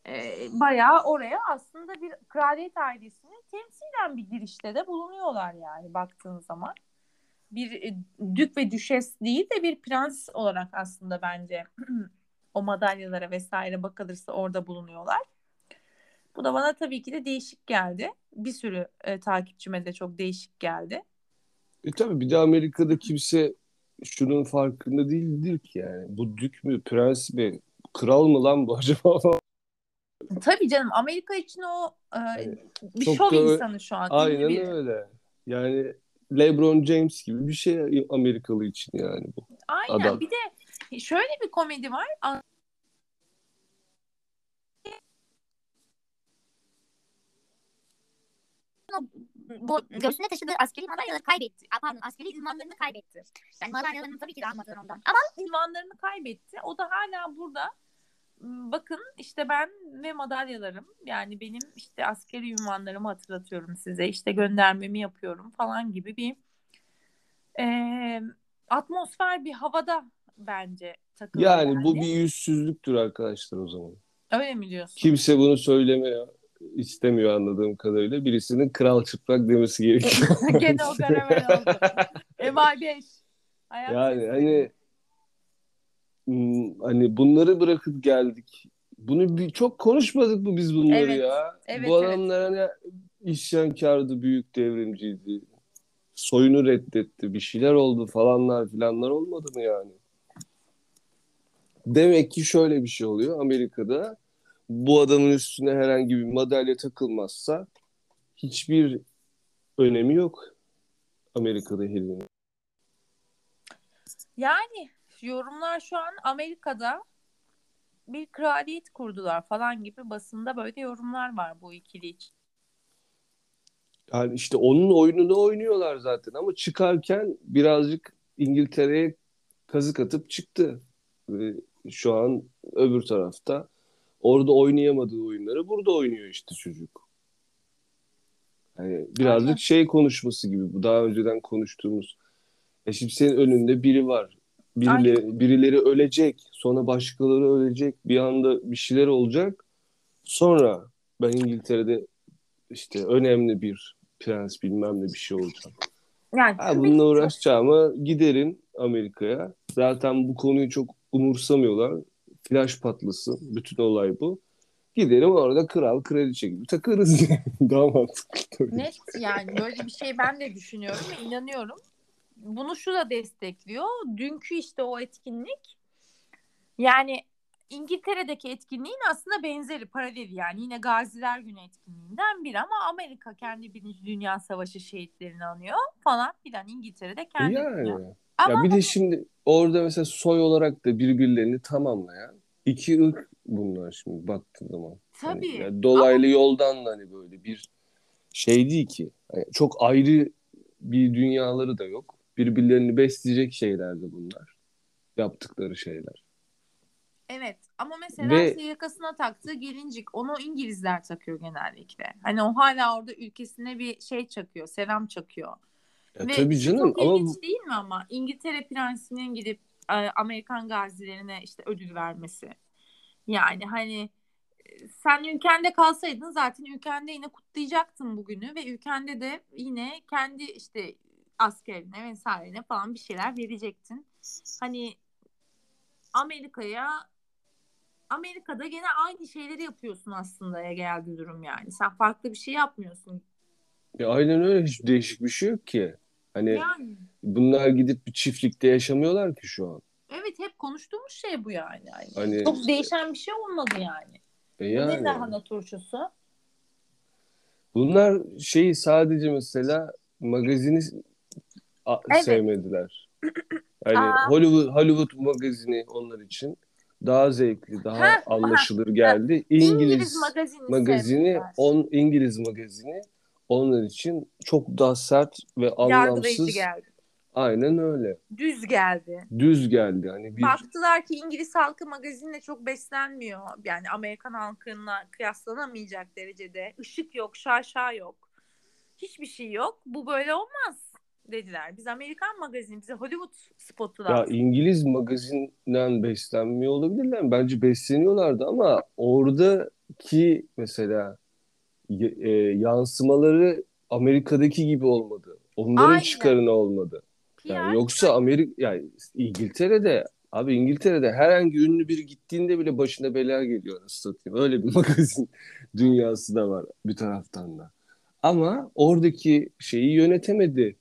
E, bayağı oraya aslında bir kraliyet ailesini temsilen bir girişte de bulunuyorlar yani baktığın zaman. Bir e, dük ve düşes değil de bir prens olarak aslında bence <clears throat> o madalyalara vesaire bakılırsa orada bulunuyorlar. Bu da bana tabii ki de değişik geldi. Bir sürü e, takipçime de çok değişik geldi. E tabii bir de Amerika'da kimse şunun farkında değildir ki yani. Bu dük mü, prens mi, kral mı lan bu acaba? <laughs> Tabii canım Amerika için o e, bir çok şov da insanı şu an. Aynen biri. öyle. Yani LeBron James gibi bir şey Amerikalı için yani bu. Aynen. Adam. Bir de şöyle bir komedi var. Bu göğsüne taşıdığı askeri madalyaları kaybetti. Pardon askeri ünvanlarını kaybetti. Yani madalyalarını tabii ki de almadılar ondan. Ama ünvanlarını kaybetti. O da hala burada. Bakın işte ben ve madalyalarım yani benim işte askeri ünvanlarımı hatırlatıyorum size işte göndermemi yapıyorum falan gibi bir e, atmosfer bir havada bence takılıyor Yani bu bir yüzsüzlüktür arkadaşlar o zaman. öyle mi diyorsun? Kimse bunu söylemiyor istemiyor anladığım kadarıyla. Birisinin kral çıplak demesi gerekiyor. <laughs> Gene o karamel oldu. MI5. Hayat Yani sesi. hani hani bunları bırakıp geldik. Bunu bir, çok konuşmadık mı biz bunları Evet, ya? evet, Bu evet. adamlar hani isyankardı, büyük devrimciydi. Soyunu reddetti, bir şeyler oldu falanlar filanlar olmadı mı yani? Demek ki şöyle bir şey oluyor Amerika'da. Bu adamın üstüne herhangi bir madalya takılmazsa hiçbir önemi yok Amerika'da Harry'nin. Yani yorumlar şu an Amerika'da bir kraliyet kurdular falan gibi basında böyle yorumlar var bu ikili için. Yani işte onun oyununu oynuyorlar zaten ama çıkarken birazcık İngiltere'ye kazık atıp çıktı. Ve şu an öbür tarafta orada oynayamadığı oyunları burada oynuyor işte çocuk. Yani birazcık Aynen. şey konuşması gibi bu daha önceden konuştuğumuz. Ya şimdi senin önünde biri var. Birileri, birileri ölecek. Sonra başkaları ölecek. Bir anda bir şeyler olacak. Sonra ben İngiltere'de işte önemli bir prens bilmem ne bir şey olacağım. Yani Ha, bununla uğraşacağıma giderim Amerika'ya. Zaten bu konuyu çok umursamıyorlar. Flash patlasın. Bütün olay bu. Giderim orada kral kraliçe gibi takarız. <laughs> Daha mantıklı tabii. net yani böyle bir şey ben de düşünüyorum ve inanıyorum. Bunu şu da destekliyor. Dünkü işte o etkinlik yani İngiltere'deki etkinliğin aslında benzeri, paraleli yani yine Gaziler Günü etkinliğinden biri ama Amerika kendi Birinci Dünya Savaşı şehitlerini anıyor falan filan İngiltere'de kendi Yani. Ya Ama bir de şimdi orada mesela soy olarak da birbirlerini tamamlayan iki ırk bunlar şimdi baktığın zaman. Hani tabii yani dolaylı yoldan da hani böyle bir şey değil ki. Hani çok ayrı bir dünyaları da yok. Birbirlerini besleyecek şeyler de bunlar. Yaptıkları şeyler. Evet ama mesela Ve- işte yakasına taktığı gelincik onu İngilizler takıyor genellikle. Hani o hala orada ülkesine bir şey çakıyor, selam çakıyor. Ya Ve tabii şu canım çok ama ilginç değil mi ama İngiltere prensinin gidip e, Amerikan gazilerine işte ödül vermesi. Yani hani e, sen ülkende kalsaydın zaten ülkende yine kutlayacaktın bugünü ve ülkende de yine kendi işte askerine vesairene falan bir şeyler verecektin. Hani Amerika'ya Amerika'da gene aynı şeyleri yapıyorsun aslında ya geldi durum yani. Sen farklı bir şey yapmıyorsun. ya aynen öyle hiç değişik bir şey yok ki. Hani Yani bunlar gidip bir çiftlikte yaşamıyorlar ki şu an. evet hep konuştuğumuz şey bu yani. Yani Hani Çok değişen bir şey olmadı yani. e Bu ne yani. lahana turşusu? Bunlar şeyi sadece mesela magazini Evet. sevmediler. Hani Aa. Hollywood Hollywood magazini onlar için daha zevkli, daha Ha, anlaşılır geldi. İngiliz, İngiliz magazini magazini on İngiliz magazini onlar için çok daha sert ve anlamsız. geldi. Aynen öyle. Düz geldi. Düz geldi. Hani bir Baktılar ki İngiliz halkı magazinle çok beslenmiyor. Yani Amerikan halkına kıyaslanamayacak derecede. Işık yok, şaşa yok. Hiçbir şey yok. Bu böyle olmaz dediler. Biz Amerikan magazini, bize Hollywood spotu Ya lazım. İngiliz magazinden beslenmiyor olabilirler mi? Bence besleniyorlardı ama oradaki mesela e, yansımaları Amerika'daki gibi olmadı. Onların Aynen. çıkarına olmadı. Yani yoksa Amerika yani İngiltere'de abi İngiltere'de herhangi ünlü biri gittiğinde bile başına bela geliyor anasını satayım. Öyle bir <laughs> magazin dünyası da var bir taraftan da. Ama oradaki şeyi yönetemedi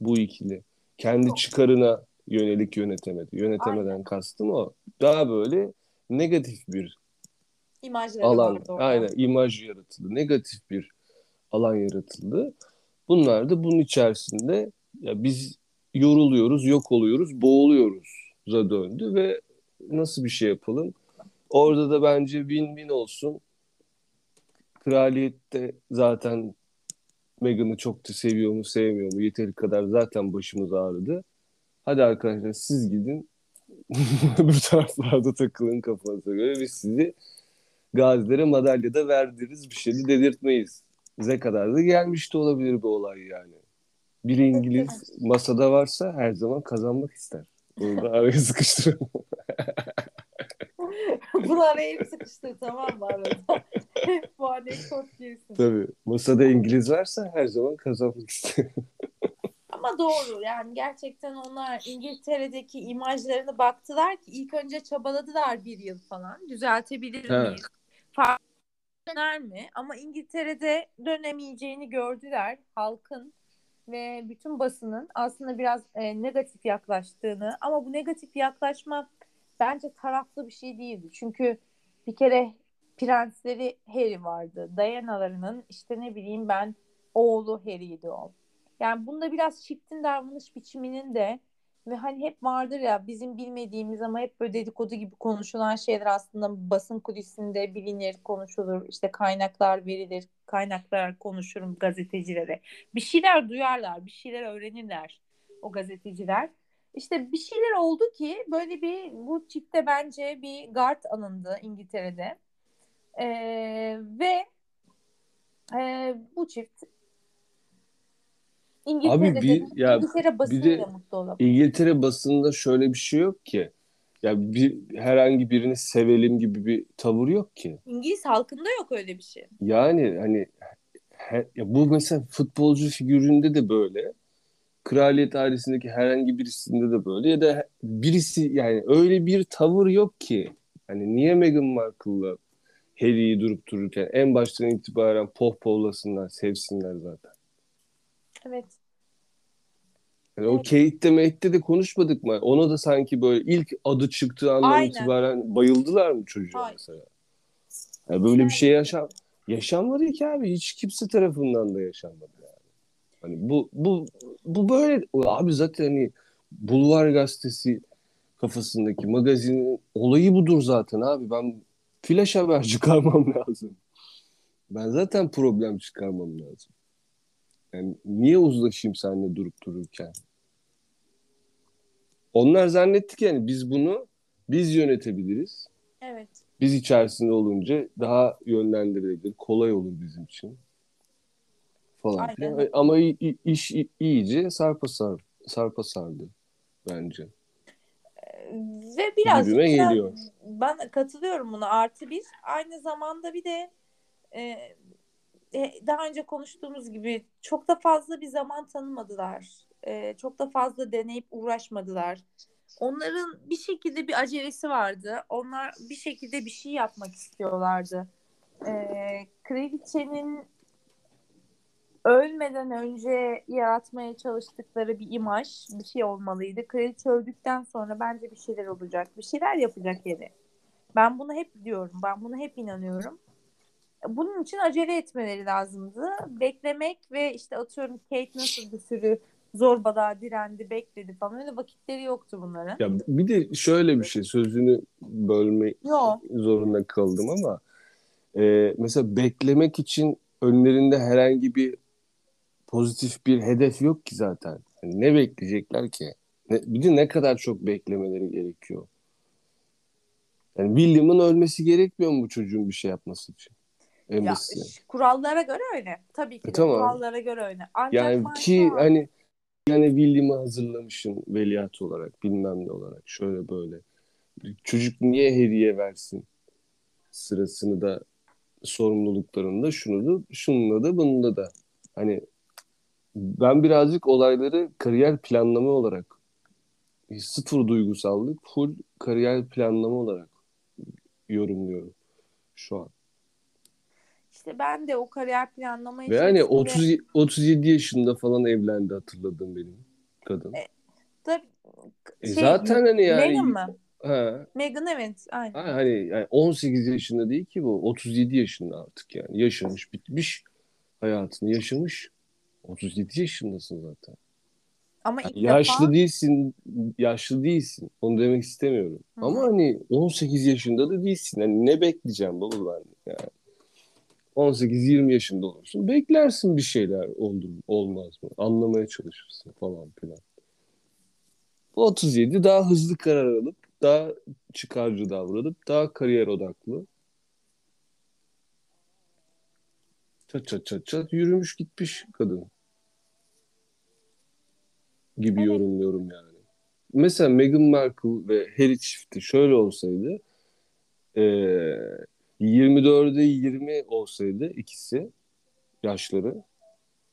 bu ikili. Kendi çıkarına yönelik yönetemedi. Yönetemeden kastım o. Daha böyle negatif bir imajları alan, aynen imaj yaratıldı. Negatif bir alan yaratıldı. Bunlar da bunun içerisinde ya biz yoruluyoruz, yok oluyoruz, boğuluyoruz za döndü ve nasıl bir şey yapalım? Orada da bence win-win olsun. Kraliyette zaten Meghan'ı çok da seviyor mu sevmiyor mu yeteri kadar zaten başımız ağrıdı. Hadi arkadaşlar siz gidin <laughs> öbür taraflarda takılın kafanıza göre biz sizi gazilere madalya da verdiririz bir şey de dedirtmeyiz. Bize kadar da gelmiş de olabilir bu olay yani. Bir İngiliz masada varsa her zaman kazanmak ister. Bunu da araya sıkıştıralım. <laughs> <laughs> Bunu araya hep sıkıştır tamam mı arada? <laughs> Bu anekdot girsin. Tabii. Masada İngiliz varsa her zaman kazanmak ister. <laughs> Ama doğru yani gerçekten onlar İngiltere'deki imajlarına baktılar ki ilk önce çabaladılar bir yıl falan. Düzeltebilir miyiz? Fark döner mi? Ama İngiltere'de dönemeyeceğini gördüler halkın ve bütün basının aslında biraz e, negatif yaklaştığını ama bu negatif yaklaşma bence taraflı bir şey değildi. Çünkü bir kere prensleri Harry vardı. Diana'larının işte ne bileyim ben oğlu Harry'ydi o. Yani bunda biraz çiftin davranış biçiminin de ve hani hep vardır ya bizim bilmediğimiz ama hep böyle dedikodu gibi konuşulan şeyler aslında basın kulisinde bilinir, konuşulur. işte kaynaklar verilir, kaynaklar konuşurum gazetecilere. Bir şeyler duyarlar, bir şeyler öğrenirler o gazeteciler. İşte bir şeyler oldu ki böyle bir bu çifte bence bir guard alındı İngiltere'de. Ee, ve e, bu çift İngiltere'de bir- de, ya İngiltere basını de mutlu olamaz. İngiltere basında şöyle bir şey yok ki. Ya bir herhangi birini sevelim gibi bir tavır yok ki. İngiliz halkında yok öyle bir şey. Yani hani he- ya bu mesela futbolcu figüründe de böyle. Kraliyet ailesindeki herhangi birisinde de böyle ya da birisi yani öyle bir tavır yok ki. Hani niye Meghan Markle'la Harry'i durup dururken en baştan itibaren pohpohlasınlar, sevsinler zaten. Evet. Yani o Evet. Kate'de Mate'de de konuşmadık mı? Ona da sanki böyle ilk adı çıktığı andan Aynen. itibaren bayıldılar mı çocuğa Hayır. mesela? Yani böyle bir şey yaşam yaşanmadı ki abi. Hiç kimse tarafından da yaşanmadı yani. Hani bu bu bu böyle abi zaten hani Bulvar gazetesi kafasındaki magazinin olayı budur zaten abi. Ben flash haber <laughs> çıkarmam lazım. Ben zaten problem çıkarmam lazım. Yani niye uzlaşayım seninle durup dururken? Onlar zannetti ki yani biz bunu biz yönetebiliriz. Evet. Biz içerisinde olunca daha yönlendirilebilir, kolay olur bizim için. Falan Aynen. filan. Ama i- i- iş iyice sarpa sar, sarpa sardı bence. Ve birazcık Gibime da geliyor. ben katılıyorum buna artı bir. Aynı zamanda bir de e, e, daha önce konuştuğumuz gibi çok da fazla bir zaman tanımadılar. E, çok da fazla deneyip uğraşmadılar. Onların bir şekilde bir acelesi vardı. Onlar bir şekilde bir şey yapmak istiyorlardı. E, kraliçenin ölmeden önce yaratmaya çalıştıkları bir imaj bir şey olmalıydı. Kraliçe öldükten sonra bence bir şeyler olacak. Bir şeyler yapacak yeri. Ben bunu hep diyorum. Ben bunu hep inanıyorum. Bunun için acele etmeleri lazımdı. Beklemek ve işte atıyorum Kate nasıl bir sürü zorbalığa direndi, bekledi falan. Öyle vakitleri yoktu bunların. Ya bir de şöyle bir şey sözünü bölme Yok. zorunda kaldım ama e, mesela beklemek için önlerinde herhangi bir pozitif bir hedef yok ki zaten. Yani ne bekleyecekler ki? Ne, bir de ne kadar çok beklemeleri gerekiyor. Yani William'ın ölmesi gerekmiyor mu bu çocuğun bir şey yapması için? En Ya, kurallara göre öyle. Tabii ki de E, tamam. kurallara göre öyle. Ancak Yani ki an- hani yani William'ı hazırlamışsın veliaht olarak bilmem ne olarak şöyle böyle. Çocuk niye hediye versin sırasını da sorumluluklarını da şunu da şununla da bununla da. Hani ben birazcık olayları kariyer planlama olarak sıfır duygusallık full kariyer planlama olarak yorumluyorum şu an. işte ben de o kariyer planlama Ve içerisinde- 30 37 yaşında falan evlendi hatırladım benim kadın. E, Tabii, E şey, zaten hani yani Meghan mı? ha, Meghan evet. Aynen. ha, hani yani 18 yaşında değil ki bu 37 yaşında artık yani yaşamış bitmiş hayatını yaşamış 37 yaşındasın zaten. Ama ilk Yaşlı defa değilsin yaşlı değilsin onu demek istemiyorum. Hı. Ama hani 18 yaşında da değilsin. Hani ne bekleyeceğim baba ben yani. 18-20 yaşında olursun. Beklersin bir şeyler oldu mu, olmaz mı? Anlamaya çalışırsın falan filan. Bu 37 daha hızlı karar alıp daha çıkarcı davranıp daha kariyer odaklı. Çat çat çat çat yürümüş gitmiş kadın. Gibi Evet. yorumluyorum yani. Mesela Meghan Markle ve Harry çifti şöyle olsaydı eee 24'e 20 olsaydı ikisi yaşları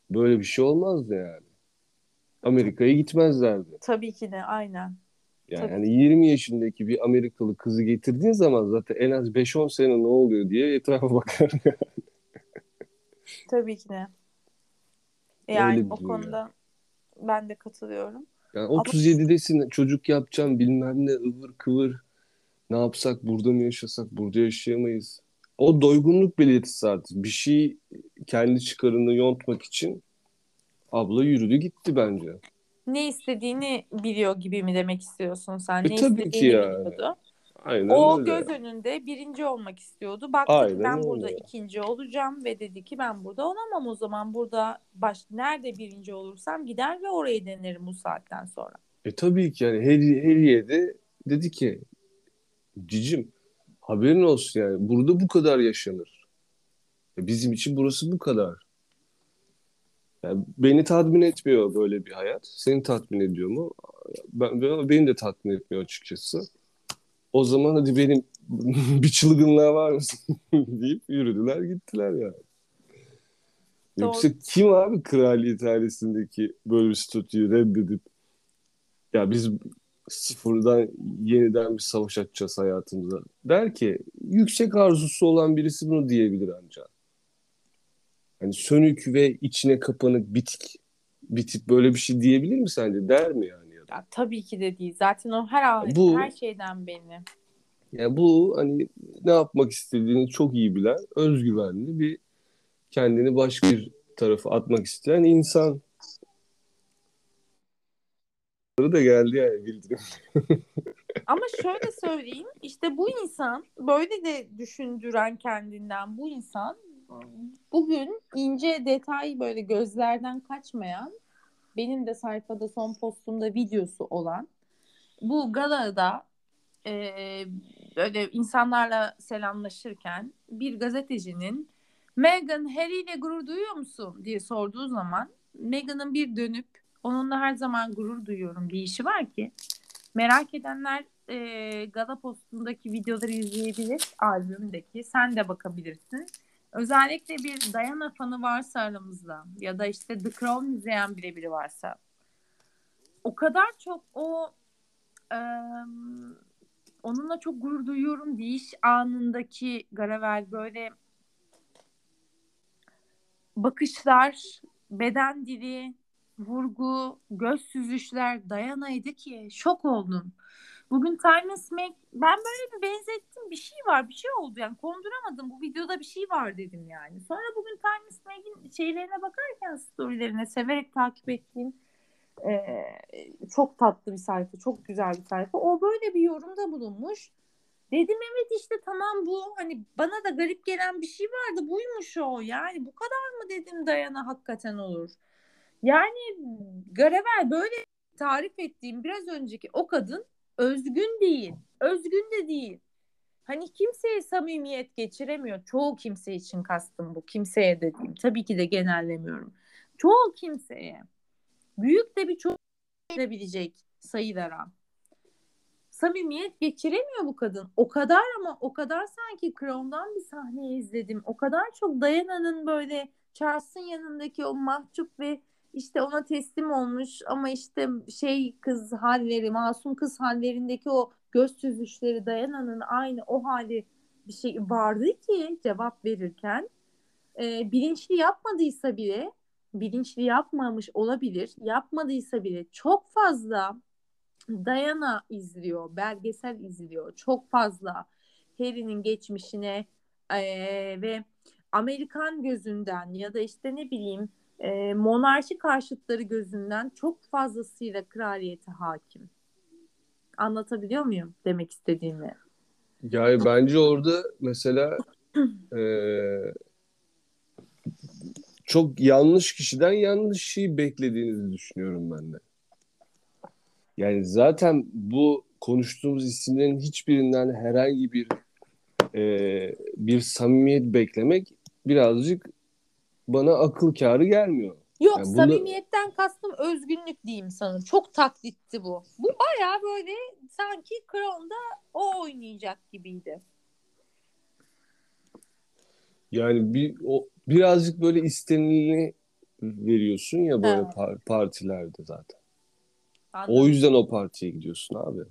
böyle bir şey olmazdı yani. Amerika'ya gitmezlerdi. tabii ki de aynen. Yani Tabii. hani 20 yaşındaki bir Amerikalı kızı getirdiğin zaman zaten en az 5-10 sene ne oluyor diye etrafa bakar. Tabii ki de. Yani o konuda ben de katılıyorum. Yani 37'desin çocuk yapacağım bilmem ne ıvır kıvır. Ne yapsak burada mı yaşasak burada yaşayamayız. O doygunluk belirtisi artık. Bir şey kendi çıkarını yontmak için abla yürüdü gitti bence. Ne istediğini biliyor gibi mi demek istiyorsun sen? E, ne tabii ki istediğini yani. biliyordu. Aynen O öyle. göz önünde birinci olmak istiyordu. Baktı Aynen ki ben öyle. burada ikinci olacağım ve dedi ki ben burada olamam o zaman. Burada baş nerede birinci olursam gider ve orayı denerim bu saatten sonra. E tabii ki yani Harry, Harry'e de dedi ki cicim haberin olsun yani burada bu kadar yaşanır. E, Bizim için burası bu kadar. Yani beni tatmin etmiyor böyle bir hayat. Seni tatmin ediyor mu? Ben, ben- beni de tatmin etmiyor açıkçası. O zaman hadi benim <laughs> bir çılgınlığa var mısın <laughs> deyip yürüdüler gittiler yani. Yoksa kim abi kraliyet ailesindeki böyle bir statüyü reddedip ya biz sıfırdan yeniden bir savaş açacağız hayatımıza der ki yüksek arzusu olan birisi bunu diyebilir ancak. Hani sönük ve içine kapanık bitik bitip böyle bir şey diyebilir mi sence? Der mi yani? Ya, tabii ki de değil. Zaten o her Bu- her şeyden belli. yani bu hani ne yapmak istediğini çok iyi bilen, özgüvenli bir kendini başka bir tarafa atmak isteyen insan. da geldi yani bildirim. <laughs> Ama şöyle söyleyeyim işte bu insan böyle de düşündüren kendinden bu insan bugün ince detay böyle gözlerden kaçmayan benim de sayfada son postumda videosu olan bu galada e, böyle insanlarla selamlaşırken bir gazetecinin Meghan Harry ile gurur duyuyor musun diye sorduğu zaman Meghan'ın bir dönüp onunla her zaman gurur duyuyorum deyişi var ki Merak edenler e, Gala postundaki videoları izleyebilir. Albümdeki. Sen de bakabilirsin. Özellikle bir Diana fanı varsa aramızda ya da işte The Crown izleyen bile biri varsa o kadar çok o e, onunla çok gurur duyuyorum deyiş anındaki Garavel böyle bakışlar, beden dili, vurgu, göz süzüşler dayanaydı ki şok oldum. Bugün Time Smack ben böyle bir benzettim bir şey var bir şey oldu yani konduramadım bu videoda bir şey var dedim yani. Sonra bugün Time Smack'in şeylerine bakarken storylerine severek takip ettiğim e, çok tatlı bir sayfa çok güzel bir sayfa o böyle bir yorumda bulunmuş. Dedim evet işte tamam bu hani bana da garip gelen bir şey vardı buymuş o yani bu kadar mı dedim Dayana hakikaten olur. Yani Garavel böyle tarif ettiğim biraz önceki o kadın özgün değil. Özgün de değil. Hani kimseye samimiyet geçiremiyor. Çoğu kimse için kastım bu. Kimseye dediğim. Tabii ki de genellemiyorum. Çoğu kimseye. Büyük de bir çoğu geçirebilecek sayılara. Samimiyet geçiremiyor bu kadın. O kadar ama o kadar sanki Crown'dan bir sahne izledim. O kadar çok Diana'nın böyle Charles'ın yanındaki o mahcup ve işte ona teslim olmuş ama işte şey kız halleri, masum kız hallerindeki o göz süzüşleri Dayana'nın aynı o hali bir şey vardı ki cevap verirken e, bilinçli yapmadıysa bile bilinçli yapmamış olabilir. Yapmadıysa bile çok fazla Dayana izliyor, belgesel izliyor. Çok fazla Harry'nin geçmişine e, ve Amerikan gözünden ya da işte ne bileyim e, monarşi karşıtları gözünden çok fazlasıyla kraliyete hakim. Anlatabiliyor muyum demek istediğimi? Yani bence orada mesela e, çok yanlış kişiden yanlış şeyi beklediğinizi düşünüyorum ben de. Yani zaten bu konuştuğumuz isimlerin hiçbirinden herhangi bir e, bir samimiyet beklemek birazcık bana akıl kârı gelmiyor. Yok Yani bunu- samimiyetten kastım özgünlük diyeyim sana. Çok taklitti bu. Bu baya böyle sanki Crown'da o oynayacak gibiydi. Yani bir o birazcık böyle istenileni veriyorsun ya böyle Evet. par- partilerde zaten. Anladın O yüzden o partiye gidiyorsun abi.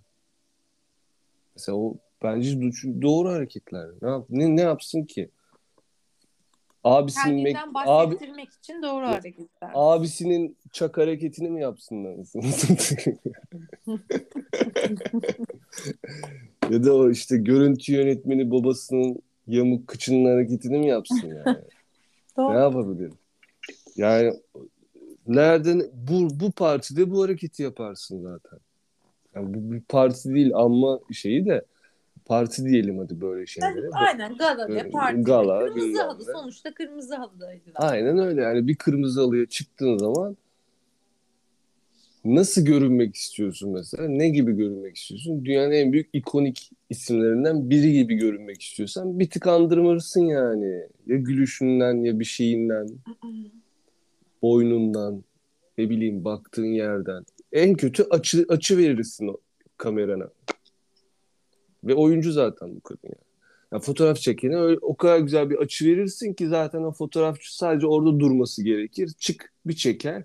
Mesela o bence do- doğru hareketler. Ne, yap- ne, ne yapsın ki? Abisinin, Kendinden mek- abi, bahsettirmek için doğru hareketler. abisinin çak hareketini mi yapsın anasını <laughs> satayım? ya da o işte görüntü yönetmeni babasının yamuk kıçının hareketini mi yapsın yani? <laughs> Doğru. Ne yapabilir? Yani nereden bu bu partide bu hareketi yaparsın zaten. Yani bu bir parti değil ama şeyi de parti diyelim hadi böyle şeylere. Aynen gala ve parti. gala, kırmızı halı sonuçta kırmızı halıdaydılar. Aynen öyle yani bir kırmızı halıya çıktığın zaman nasıl görünmek istiyorsun mesela? Ne gibi görünmek istiyorsun? Dünyanın en büyük ikonik isimlerinden biri gibi görünmek istiyorsan bir tık andırmalısın yani. Ya gülüşünden ya bir şeyinden, boynundan, ne bileyim baktığın yerden. En kötü açı, açı verirsin o kamerana. Ve oyuncu zaten bu kadın yani. Ya fotoğraf çekene o kadar güzel bir açı verirsin ki zaten o fotoğrafçı sadece orada durması gerekir. Çık bir çeker.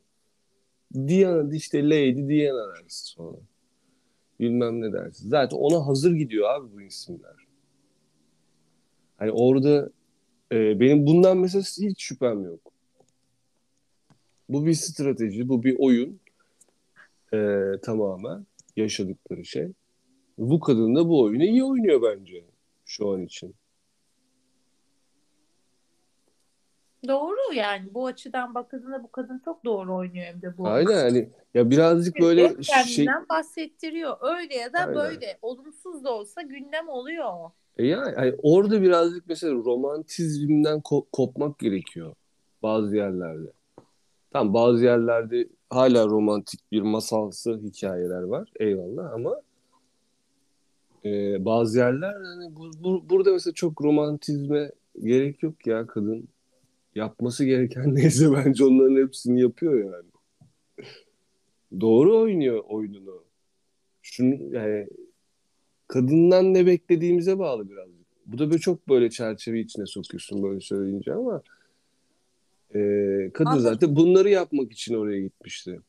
Diana işte Lady Diana dersin sonra. Bilmem ne dersin. Zaten ona hazır gidiyor abi bu isimler. Hani orada e, benim bundan mesela hiç şüphem yok. Bu bir strateji, bu bir oyun. E, tamamen yaşadıkları şey. Bu kadın da bu oyunu iyi oynuyor bence şu an için. Doğru yani bu açıdan bakıldığında bu kadın çok doğru oynuyor hem de bu. Aynen hani ya birazcık böyle Hep şey kendinden bahsettiriyor. Öyle ya da Aynen. böyle. Olumsuz da olsa gündem oluyor. E yani hani orada birazcık mesela romantizmden ko- kopmak gerekiyor bazı yerlerde. Tam bazı yerlerde hala romantik bir masalsı hikayeler var. Eyvallah ama e, bazı yerler hani bu, bu- burada mesela çok romantizme gerek yok ya kadın. Yapması gereken <laughs> neyse bence onların hepsini yapıyor yani. Doğru oynuyor oyununu. Şunu yani kadından ne beklediğimize bağlı birazcık. Bu da böyle çok böyle çerçeve içine sokuyorsun böyle söyleyince ama e, kadın Anladım. zaten bunları yapmak için oraya gitmişti.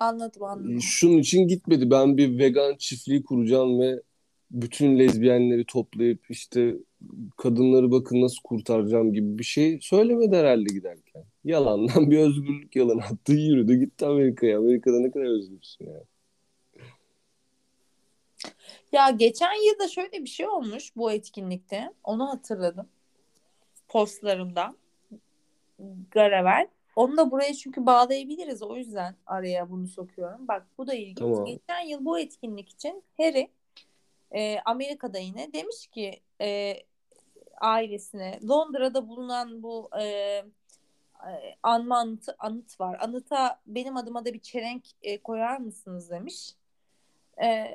Anladım anladım. Şunun için gitmedi. Ben bir vegan çiftliği kuracağım ve bütün lezbiyenleri toplayıp işte kadınları bakın nasıl kurtaracağım gibi bir şey söylemedi herhalde giderken. Yalandan bir özgürlük yalan attı yürüdü gitti Amerika'ya. Amerika'da ne kadar özgürsün ya. Ya geçen yılda şöyle bir şey olmuş bu etkinlikte. Onu hatırladım. Postlarımdan. Garavel. Onu da buraya çünkü bağlayabiliriz. O yüzden araya bunu sokuyorum. Bak bu da ilginç. Tamam. Geçen yıl bu etkinlik için Harry e, Amerika'da yine demiş ki e, ailesine Londra'da bulunan bu e, anma anıtı, anıt var. Anıta benim adıma da bir çelenk e, koyar mısınız demiş. E,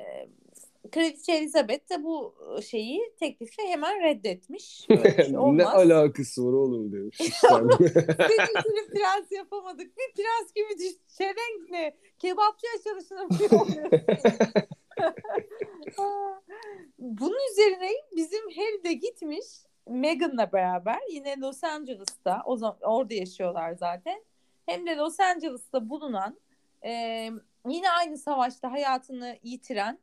Kraliçe Elizabeth de bu şeyi teklifi hemen reddetmiş. Şey <laughs> ne alakası var oğlum demiş. <laughs> Sen de. Senin için prens yapamadık. Bir prens gibi. Çelenk ne? Kebapçıya çalışılabiliyor. <laughs> Bunun üzerine bizim Harry de gitmiş Meghan'la beraber yine Los Angeles'ta o zaman orada yaşıyorlar zaten. Hem de Los Angeles'ta bulunan e, yine aynı savaşta hayatını yitiren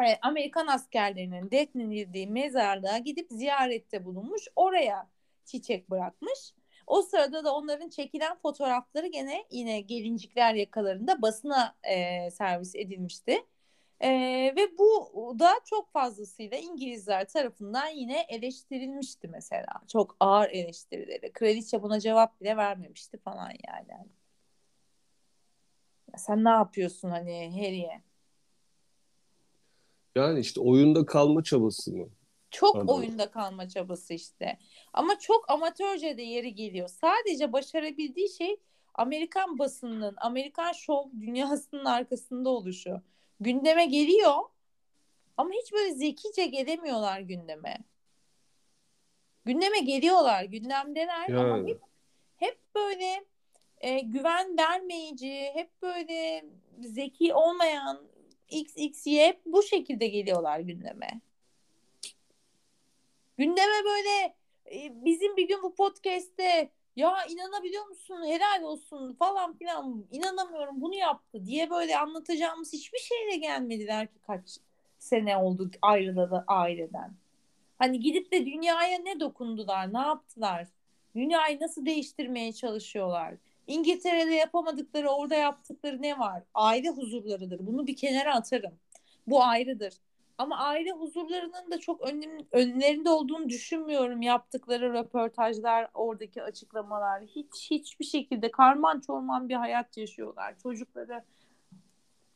e, Amerikan askerlerinin defnedildiği mezarlığa gidip ziyarette bulunmuş. Oraya çiçek bırakmış. O sırada da onların çekilen fotoğrafları gene yine gelincikler yakalarında basına e, servis edilmişti. E, ve bu da çok fazlasıyla İngilizler tarafından yine eleştirilmişti mesela. Çok ağır eleştirileri. Kraliçe buna cevap bile vermemişti falan yani. Ya sen ne yapıyorsun hani Harry'e? Yani işte oyunda kalma çabası mı? Çok Anladım. oyunda kalma çabası işte. Ama çok amatörce de yeri geliyor. Sadece başarabildiği şey Amerikan basınının, Amerikan şov dünyasının arkasında oluşu. Gündeme geliyor ama hiç böyle zekice gelemiyorlar gündeme. Gündeme geliyorlar, gündemdeler ama Yani. hep, hep böyle e, güven vermeyici, hep böyle zeki olmayan XXY hep bu şekilde geliyorlar gündeme. Gündeme böyle e, bizim bir gün bu podcast'te ya inanabiliyor musun helal olsun falan filan inanamıyorum bunu yaptı diye böyle anlatacağımız hiçbir şeyle gelmediler ki kaç sene oldu ayrılalı aileden. Hani gidip de dünyaya ne dokundular, ne yaptılar? Dünyayı nasıl değiştirmeye çalışıyorlar? İngiltere'de yapamadıkları, orada yaptıkları ne var? Aile huzurlarıdır. Bunu bir kenara atarım. Bu ayrıdır. Ama aile huzurlarının da çok önem, önlerinde olduğunu düşünmüyorum. Yaptıkları röportajlar, oradaki açıklamalar hiç hiçbir şekilde karman çorman bir hayat yaşıyorlar. Çocukları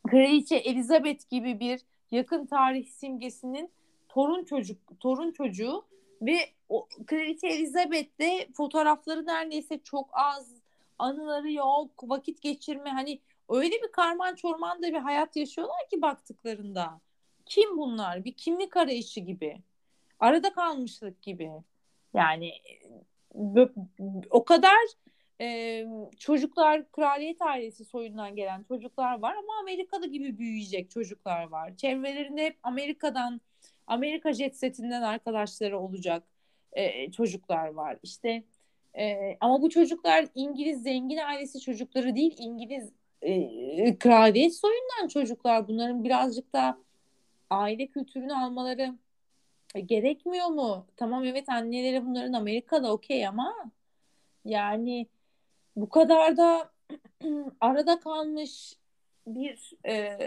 Kraliçe Elizabeth gibi bir yakın tarih simgesinin torun çocuk torun çocuğu ve o Kraliçe Elizabeth'le fotoğrafları neredeyse çok az, anıları yok, vakit geçirme hani öyle bir karman çorman da bir hayat yaşıyorlar ki baktıklarında. Kim bunlar? Bir kimlik arayışı gibi. Arada kalmışlık gibi. Yani o kadar e, çocuklar kraliyet ailesi soyundan gelen çocuklar var ama Amerikalı gibi büyüyecek çocuklar var. Çevrelerinde hep Amerika'dan Amerika jet setinden arkadaşları olacak e, çocuklar var. İşte e, ama bu çocuklar İngiliz zengin ailesi çocukları değil, İngiliz e, kraliyet soyundan çocuklar. Bunların birazcık da aile kültürünü almaları e, gerekmiyor mu? Tamam evet anneleri bunların Amerika'da okey ama yani bu kadar da <clears throat> arada kalmış bir e,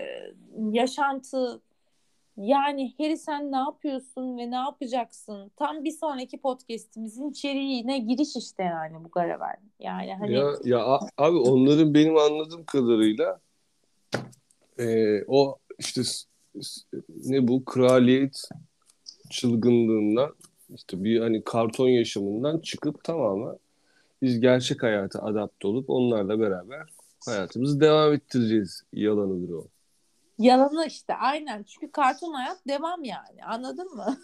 yaşantı yani Harry sen ne yapıyorsun ve ne yapacaksın? Tam bir sonraki podcast'imizin içeriğine giriş işte yani bu Garavel. Yani hani Ya, ya abi onların benim anladığım kadarıyla e, o işte ne bu kraliyet çılgınlığından işte bir hani karton yaşamından çıkıp tamamen biz gerçek hayata adapte olup onlarla beraber hayatımızı devam ettireceğiz yalanıdır o. yalanı işte aynen. Çünkü karton hayat devam yani. Anladın mı?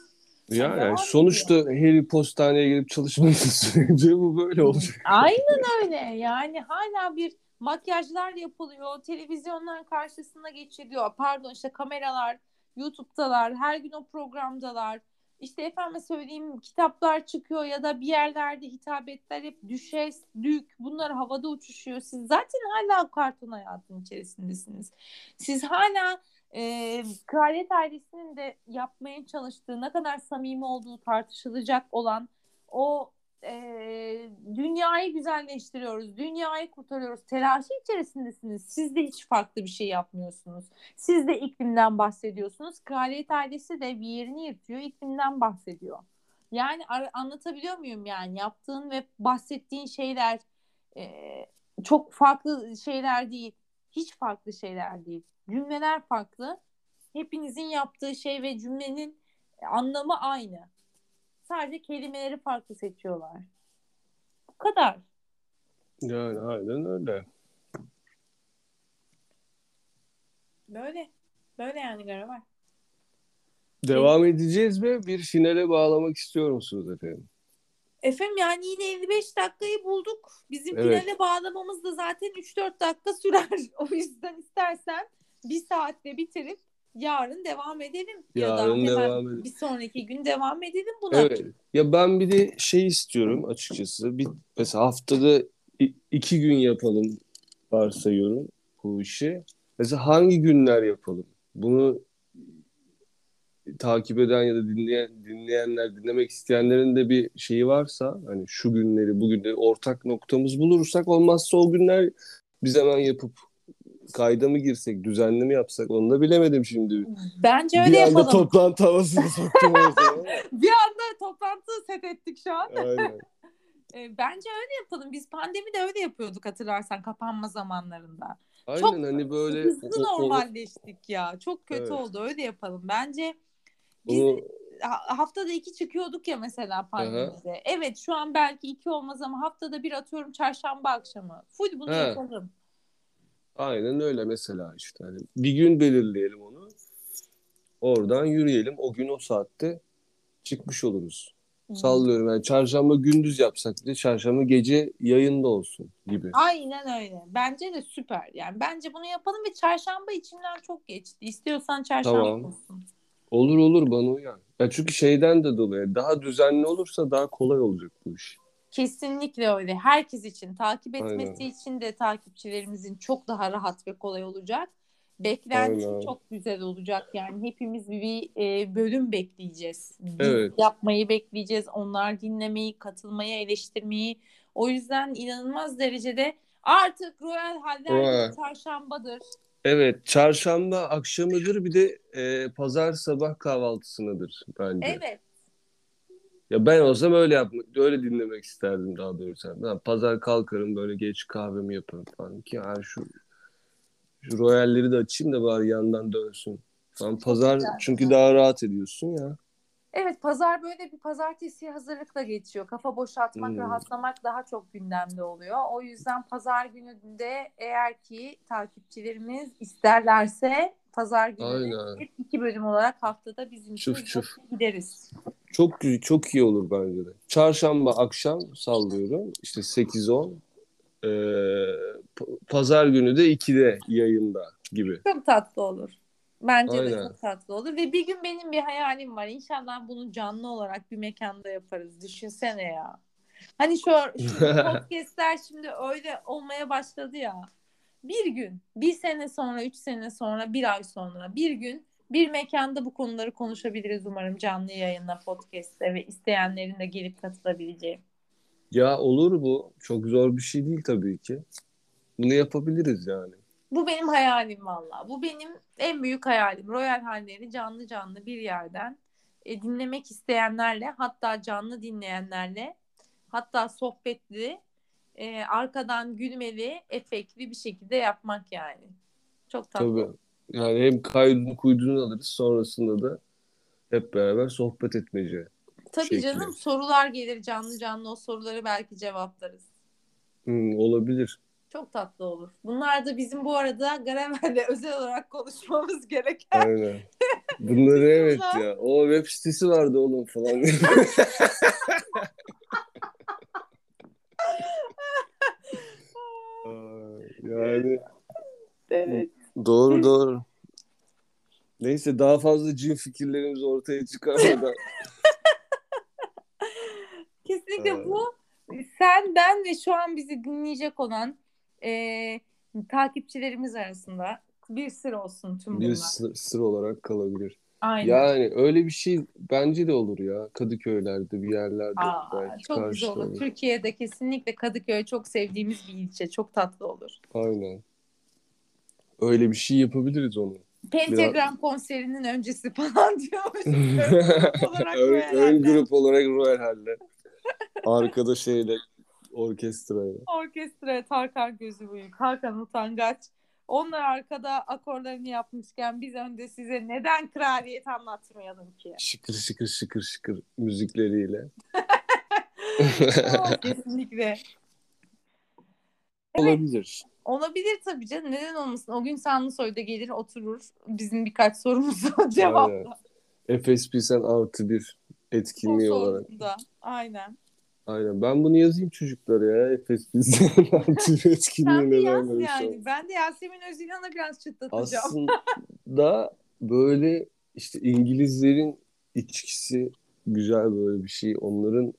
Ya yani ediyor. sonuçta Harry postaneye gelip çalışmadığı sürece <laughs> bu böyle olacak. Aynen öyle. Yani hala bir makyajlar yapılıyor. Televizyonların karşısına geçiliyor. Pardon işte kameralar, YouTube'dalar. Her gün o programdalar. İşte efendim söyleyeyim kitaplar çıkıyor ya da bir yerlerde hitabetler hep düşes, dük bunlar havada uçuşuyor. Siz zaten hala karton hayatın içerisindesiniz. Siz hala e, kraliyet ailesinin de yapmaya çalıştığı ne kadar samimi olduğu tartışılacak olan o e, dünyayı güzelleştiriyoruz, dünyayı kurtarıyoruz. Telaşı içerisindesiniz. Siz de hiç farklı bir şey yapmıyorsunuz. Siz de iklimden bahsediyorsunuz. Kraliyet ailesi de bir yerini yırtıyor, iklimden bahsediyor. Yani anlatabiliyor muyum yani? Yaptığın ve bahsettiğin şeyler e, çok farklı şeyler değil. Hiç farklı şeyler değil. Cümleler farklı. Hepinizin yaptığı şey ve cümlenin anlamı aynı. Sadece kelimeleri farklı seçiyorlar. Bu kadar. Yani aynen öyle. Böyle. Böyle yani Garaver. Devam edeceğiz mi? Bir finale bağlamak istiyor musunuz efendim? Efendim yani yine 55 dakikayı bulduk. Bizim Evet. finale bağlamamız da zaten 3-4 dakika sürer. <laughs> O yüzden istersen bir saatte bitirip yarın devam edelim. ya da Yarın devam edelim. bir sonraki gün devam edelim buna. Evet. Ya ben bir de şey istiyorum açıkçası. Bir, mesela haftada iki gün yapalım varsayıyorum bu işi. Mesela hangi günler yapalım? Bunu takip eden ya da dinleyen dinleyenler, dinlemek isteyenlerin de bir şeyi varsa hani şu günleri, bu günleri ortak noktamız bulursak olmazsa o günler biz hemen yapıp kayda mı girsek, düzenli mi yapsak onu da bilemedim şimdi. Bence öyle bir anda yapalım. toplantı havasını soktum. <laughs> Bir anda toplantı set ettik şu an. Aynen. <laughs> E, bence öyle yapalım. Biz pandemide öyle yapıyorduk hatırlarsan kapanma zamanlarında. Aynen Çok hani böyle Hızlı normalleştik ya. Çok kötü Evet. oldu. Öyle yapalım. Bence biz onu ha- haftada iki çıkıyorduk ya mesela pandemide. Evet şu an belki iki olmaz ama haftada bir atıyorum çarşamba akşamı. Full bunu He. yapalım. Aynen öyle mesela işte hani bir gün belirleyelim onu. Oradan yürüyelim. O gün o saatte çıkmış oluruz. Sallıyorum yani çarşamba gündüz yapsak bile çarşamba gece yayında olsun gibi. Aynen öyle. Bence de süper. Yani bence bunu yapalım ve çarşamba içimden çok geçti. İstiyorsan çarşamba Tamam. olsun. Olur olur bana uyar. Ya çünkü şeyden de dolayı daha düzenli olursa daha kolay olacak bu iş. Kesinlikle öyle. Herkes için takip etmesi Aynen. için de takipçilerimizin çok daha rahat ve kolay olacak. Beklenti Aynen. çok güzel olacak. Yani hepimiz bir e, bölüm bekleyeceğiz. Biz Evet. Yapmayı bekleyeceğiz. Onlar dinlemeyi, katılmayı, eleştirmeyi. O yüzden inanılmaz derecede artık Royal Haller çarşambadır. Evet çarşamba akşamıdır bir de e, pazar sabah kahvaltısınadır bence. Evet. Ya ben olsam öyle yapmak, öyle dinlemek isterdim daha doğrusu. Ben pazar kalkarım böyle geç kahvemi yaparım falan ki yani şu şu royalleri de açayım da bari yandan dönsün. Falan. Pazar çünkü daha rahat ediyorsun ya. Evet pazar böyle bir pazartesi hazırlıkla geçiyor. Kafa boşaltmak, Hmm. rahatlamak daha çok gündemde oluyor. O yüzden pazar günü de eğer ki takipçilerimiz isterlerse pazar günü hep iki bölüm olarak haftada bizim için Çuf çuf. gideriz. Çok gü- çok iyi olur bence de. Çarşamba akşam sallıyorum. işte 8-10. Ee, pazar günü de 2'de yayında gibi. Çok tatlı olur. Bence de Aynen. çok tatlı olur. Ve bir gün benim bir hayalim var. İnşallah bunu canlı olarak bir mekanda yaparız. Düşünsene ya. Hani şu, şu <laughs> podcastler şimdi öyle olmaya başladı ya. Bir gün, bir sene sonra, üç sene sonra, bir ay sonra bir gün bir mekanda bu konuları konuşabiliriz umarım canlı yayınla, podcast'te ve isteyenlerin de gelip katılabileceği. Ya olur bu. Çok zor bir şey değil tabii ki. Bunu yapabiliriz yani. Bu benim hayalim valla. Bu benim en büyük hayalim. Royal halleri canlı canlı bir yerden e, dinlemek isteyenlerle hatta canlı dinleyenlerle hatta sohbetli e, arkadan gülmeli efektli bir şekilde yapmak yani. Çok tatlı. Tabii. Yani hem kaydını kuydunu alırız sonrasında da hep beraber sohbet etmece. Tabii şekli. canım sorular gelir canlı canlı o soruları belki cevaplarız. Hmm, olabilir. Çok tatlı olur. Bunlar da bizim bu arada Garavel'le <laughs> özel olarak konuşmamız gereken Aynen. Bunları <laughs> evet ya. O web sitesi vardı oğlum falan. <laughs> Yani evet. Doğru doğru. Neyse daha fazla cin fikirlerimiz ortaya çıkarmadan. <laughs> Kesinlikle Evet. bu sen, ben ve şu an bizi dinleyecek olan e, takipçilerimiz arasında bir sır olsun tüm bunlar. bir sır, sır olarak kalabilir. Aynen. Yani öyle bir şey bence de olur ya. Kadıköylerde bir yerlerde Aa, belki çok güzel olur. karşılanır. Türkiye'de kesinlikle Kadıköy çok sevdiğimiz bir ilçe. Çok tatlı olur. Aynen. Öyle bir şey yapabiliriz onu. Pentagram konserinin öncesi falan <laughs> diyormuş. <laughs> olarak ön, ön grup olarak Royal Haller. Arkada şeyle orkestrayla. Orkestra Tarkan Gözü Büyük, Hakan Utangaç. Onlar arkada akorlarını yapmışken biz önde size neden kraliyet anlatmayalım ki? Şıkır şıkır şıkır şıkır müzikleriyle. <laughs> Kesinlikle. olabilir. Olabilir tabii canım. Neden olmasın? O gün Sanlısoy'da gelir oturur. Bizim birkaç sorumuzu cevaplar. Efes Pilsen artı bir etkinliği olarak. da. Aynen. Aynen. Ben bunu yazayım çocuklara ya. Efes Pilsen <laughs> artı bir Sen etkinliğine de yaz vermemiş yani. oldum. Ben de Yasemin Özilhan'a biraz çıtlatacağım. Aslında böyle işte İngilizlerin içkisi güzel böyle bir şey. Onların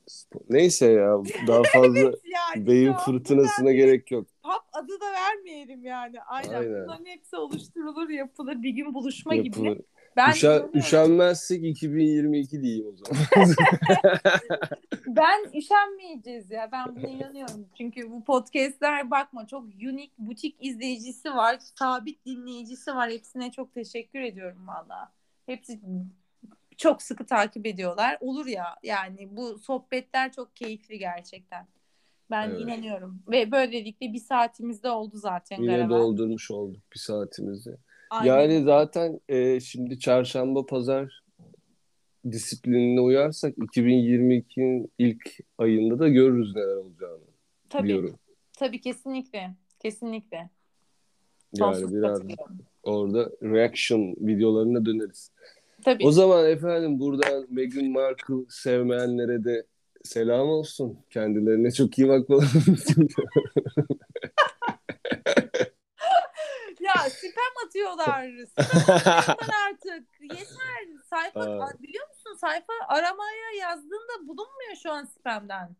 neyse ya daha <laughs> fazla yani beyin fırtınasına gerek yok. Adı da vermeyelim yani. Aynen. Aynen. Bunların hepsi oluşturulur, yapılır. Bir gün buluşma gibi. Yapılır. Ben Üşen, inanıyorum. üşenmezsek 2022 diyeyim o zaman. <laughs> Ben üşenmeyeceğiz ya. Ben buna inanıyorum. Çünkü bu podcastler bakma çok unik butik izleyicisi var. Sabit dinleyicisi var. Hepsine çok teşekkür ediyorum valla. Hepsi çok sıkı takip ediyorlar. Olur ya yani bu sohbetler çok keyifli gerçekten. Ben Evet. inanıyorum. Ve böylelikle bir saatimiz de oldu zaten. Yine Garavel. doldurmuş olduk bir saatimizi. Aynen. Yani zaten e, şimdi çarşamba pazar disiplinine uyarsak 2022'nin ilk ayında da görürüz neler olacağını tabii, diyorum. tabii kesinlikle. Kesinlikle. Yani Sonsuz biraz katılıyorum. orada reaction videolarına döneriz. Tabii. O zaman efendim buradan Meghan Markle sevmeyenlere de selam olsun. Kendilerine çok iyi bakmaları <laughs> Ya spam atıyorlar. <laughs> Spam artık. Yeter. Sayfa Aa. biliyor musun? Sayfa aramaya yazdığında bulunmuyor şu an spamden.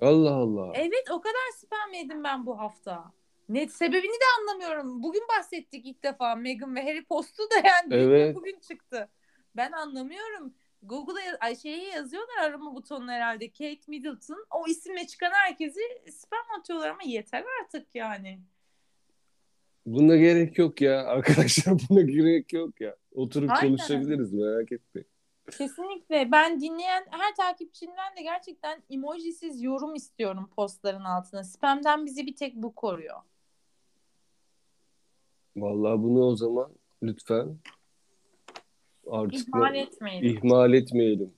Allah Allah. Evet o kadar spam yedim ben bu hafta. Net sebebini de anlamıyorum. Bugün bahsettik ilk defa Meghan ve Harry Post'u da yani Evet. bugün çıktı. Ben anlamıyorum. Google'a ay şeye yazıyorlar arama butonuna herhalde. Kate Middleton. O isimle çıkan herkesi spam atıyorlar ama yeter artık yani. Buna gerek yok ya <laughs> arkadaşlar buna gerek yok ya. Oturup Aynen. konuşabiliriz merak etmeyin. Kesinlikle. Ben dinleyen her takipçimden de gerçekten emojisiz yorum istiyorum postların altına. Spam'den bizi bir tek bu koruyor. Vallahi bunu o zaman lütfen artık İhmal etmeyin. ihmal etmeyelim.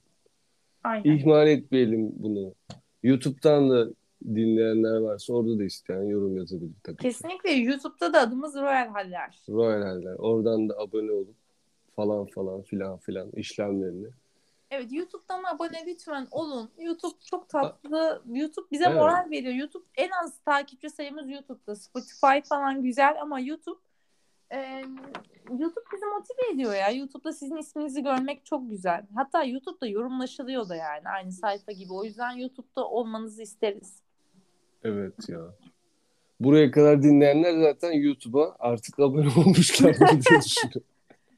Aynen. İhmal etmeyelim bunu. YouTube'dan da dinleyenler varsa orada da isteyen yorum yazabilir tabii. Kesinlikle YouTube'da da adımız Royal Haller. Royal Haller. Oradan da abone olup falan falan filan filan işlemlerini. Evet YouTube'dan abone lütfen olun. YouTube çok tatlı. YouTube bize Evet. moral veriyor. YouTube en az takipçi sayımız YouTube'da. Spotify falan güzel ama YouTube e, YouTube bizi motive ediyor ya. YouTube'da sizin isminizi görmek çok güzel. Hatta YouTube'da yorumlaşılıyor da yani aynı sayfa gibi. O yüzden YouTube'da olmanızı isteriz. Evet ya. Buraya kadar dinleyenler zaten YouTube'a artık abone <laughs> olmuşlar diye düşünüyorum.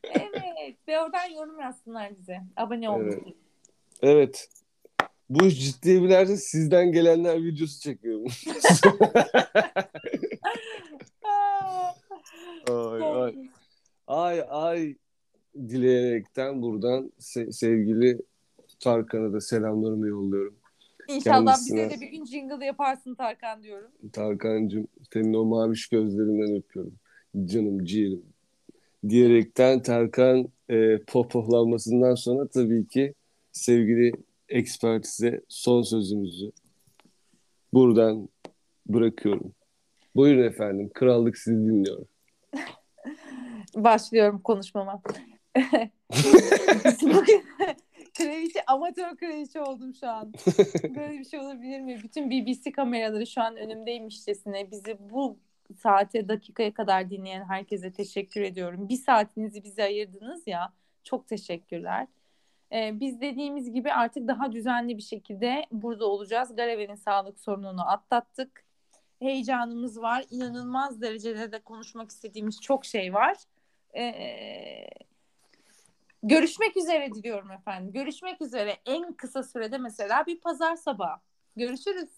Evet ve oradan yorum yazsınlar bize. Abone olun. Evet. Evet. Bu iş ciddiye binerse sizden gelenler videosu çekiyorum. <laughs> Ay, ay. Ay ay dileyerekten buradan se- sevgili Tarkan'a da selamlarımı yolluyorum. İnşallah Kendisine- bize de bir gün jingle yaparsın Tarkan diyorum. Tarkan'cığım senin o maviş gözlerinden öpüyorum. Canım ciğerim. Diyerekten Tarkan e, pohpohlanmasından sonra tabii ki sevgili ekspertize son sözümüzü buradan bırakıyorum. Buyurun efendim. Krallık sizi dinliyor. Başlıyorum konuşmama. <laughs> Bugün <laughs> kraliçe, amatör kraliçe oldum şu an. Böyle bir şey olabilir mi? Bütün BBC kameraları şu an önümdeymişçesine bizi bu saate dakikaya kadar dinleyen herkese teşekkür ediyorum. Bir saatinizi bize ayırdınız ya. Çok teşekkürler. Ee, biz dediğimiz gibi artık daha düzenli bir şekilde burada olacağız. Gareve'nin sağlık sorununu atlattık. Heyecanımız var. İnanılmaz derecede de konuşmak istediğimiz çok şey var. Ee, görüşmek üzere diliyorum efendim. Görüşmek üzere en kısa sürede mesela bir pazar sabahı. Görüşürüz.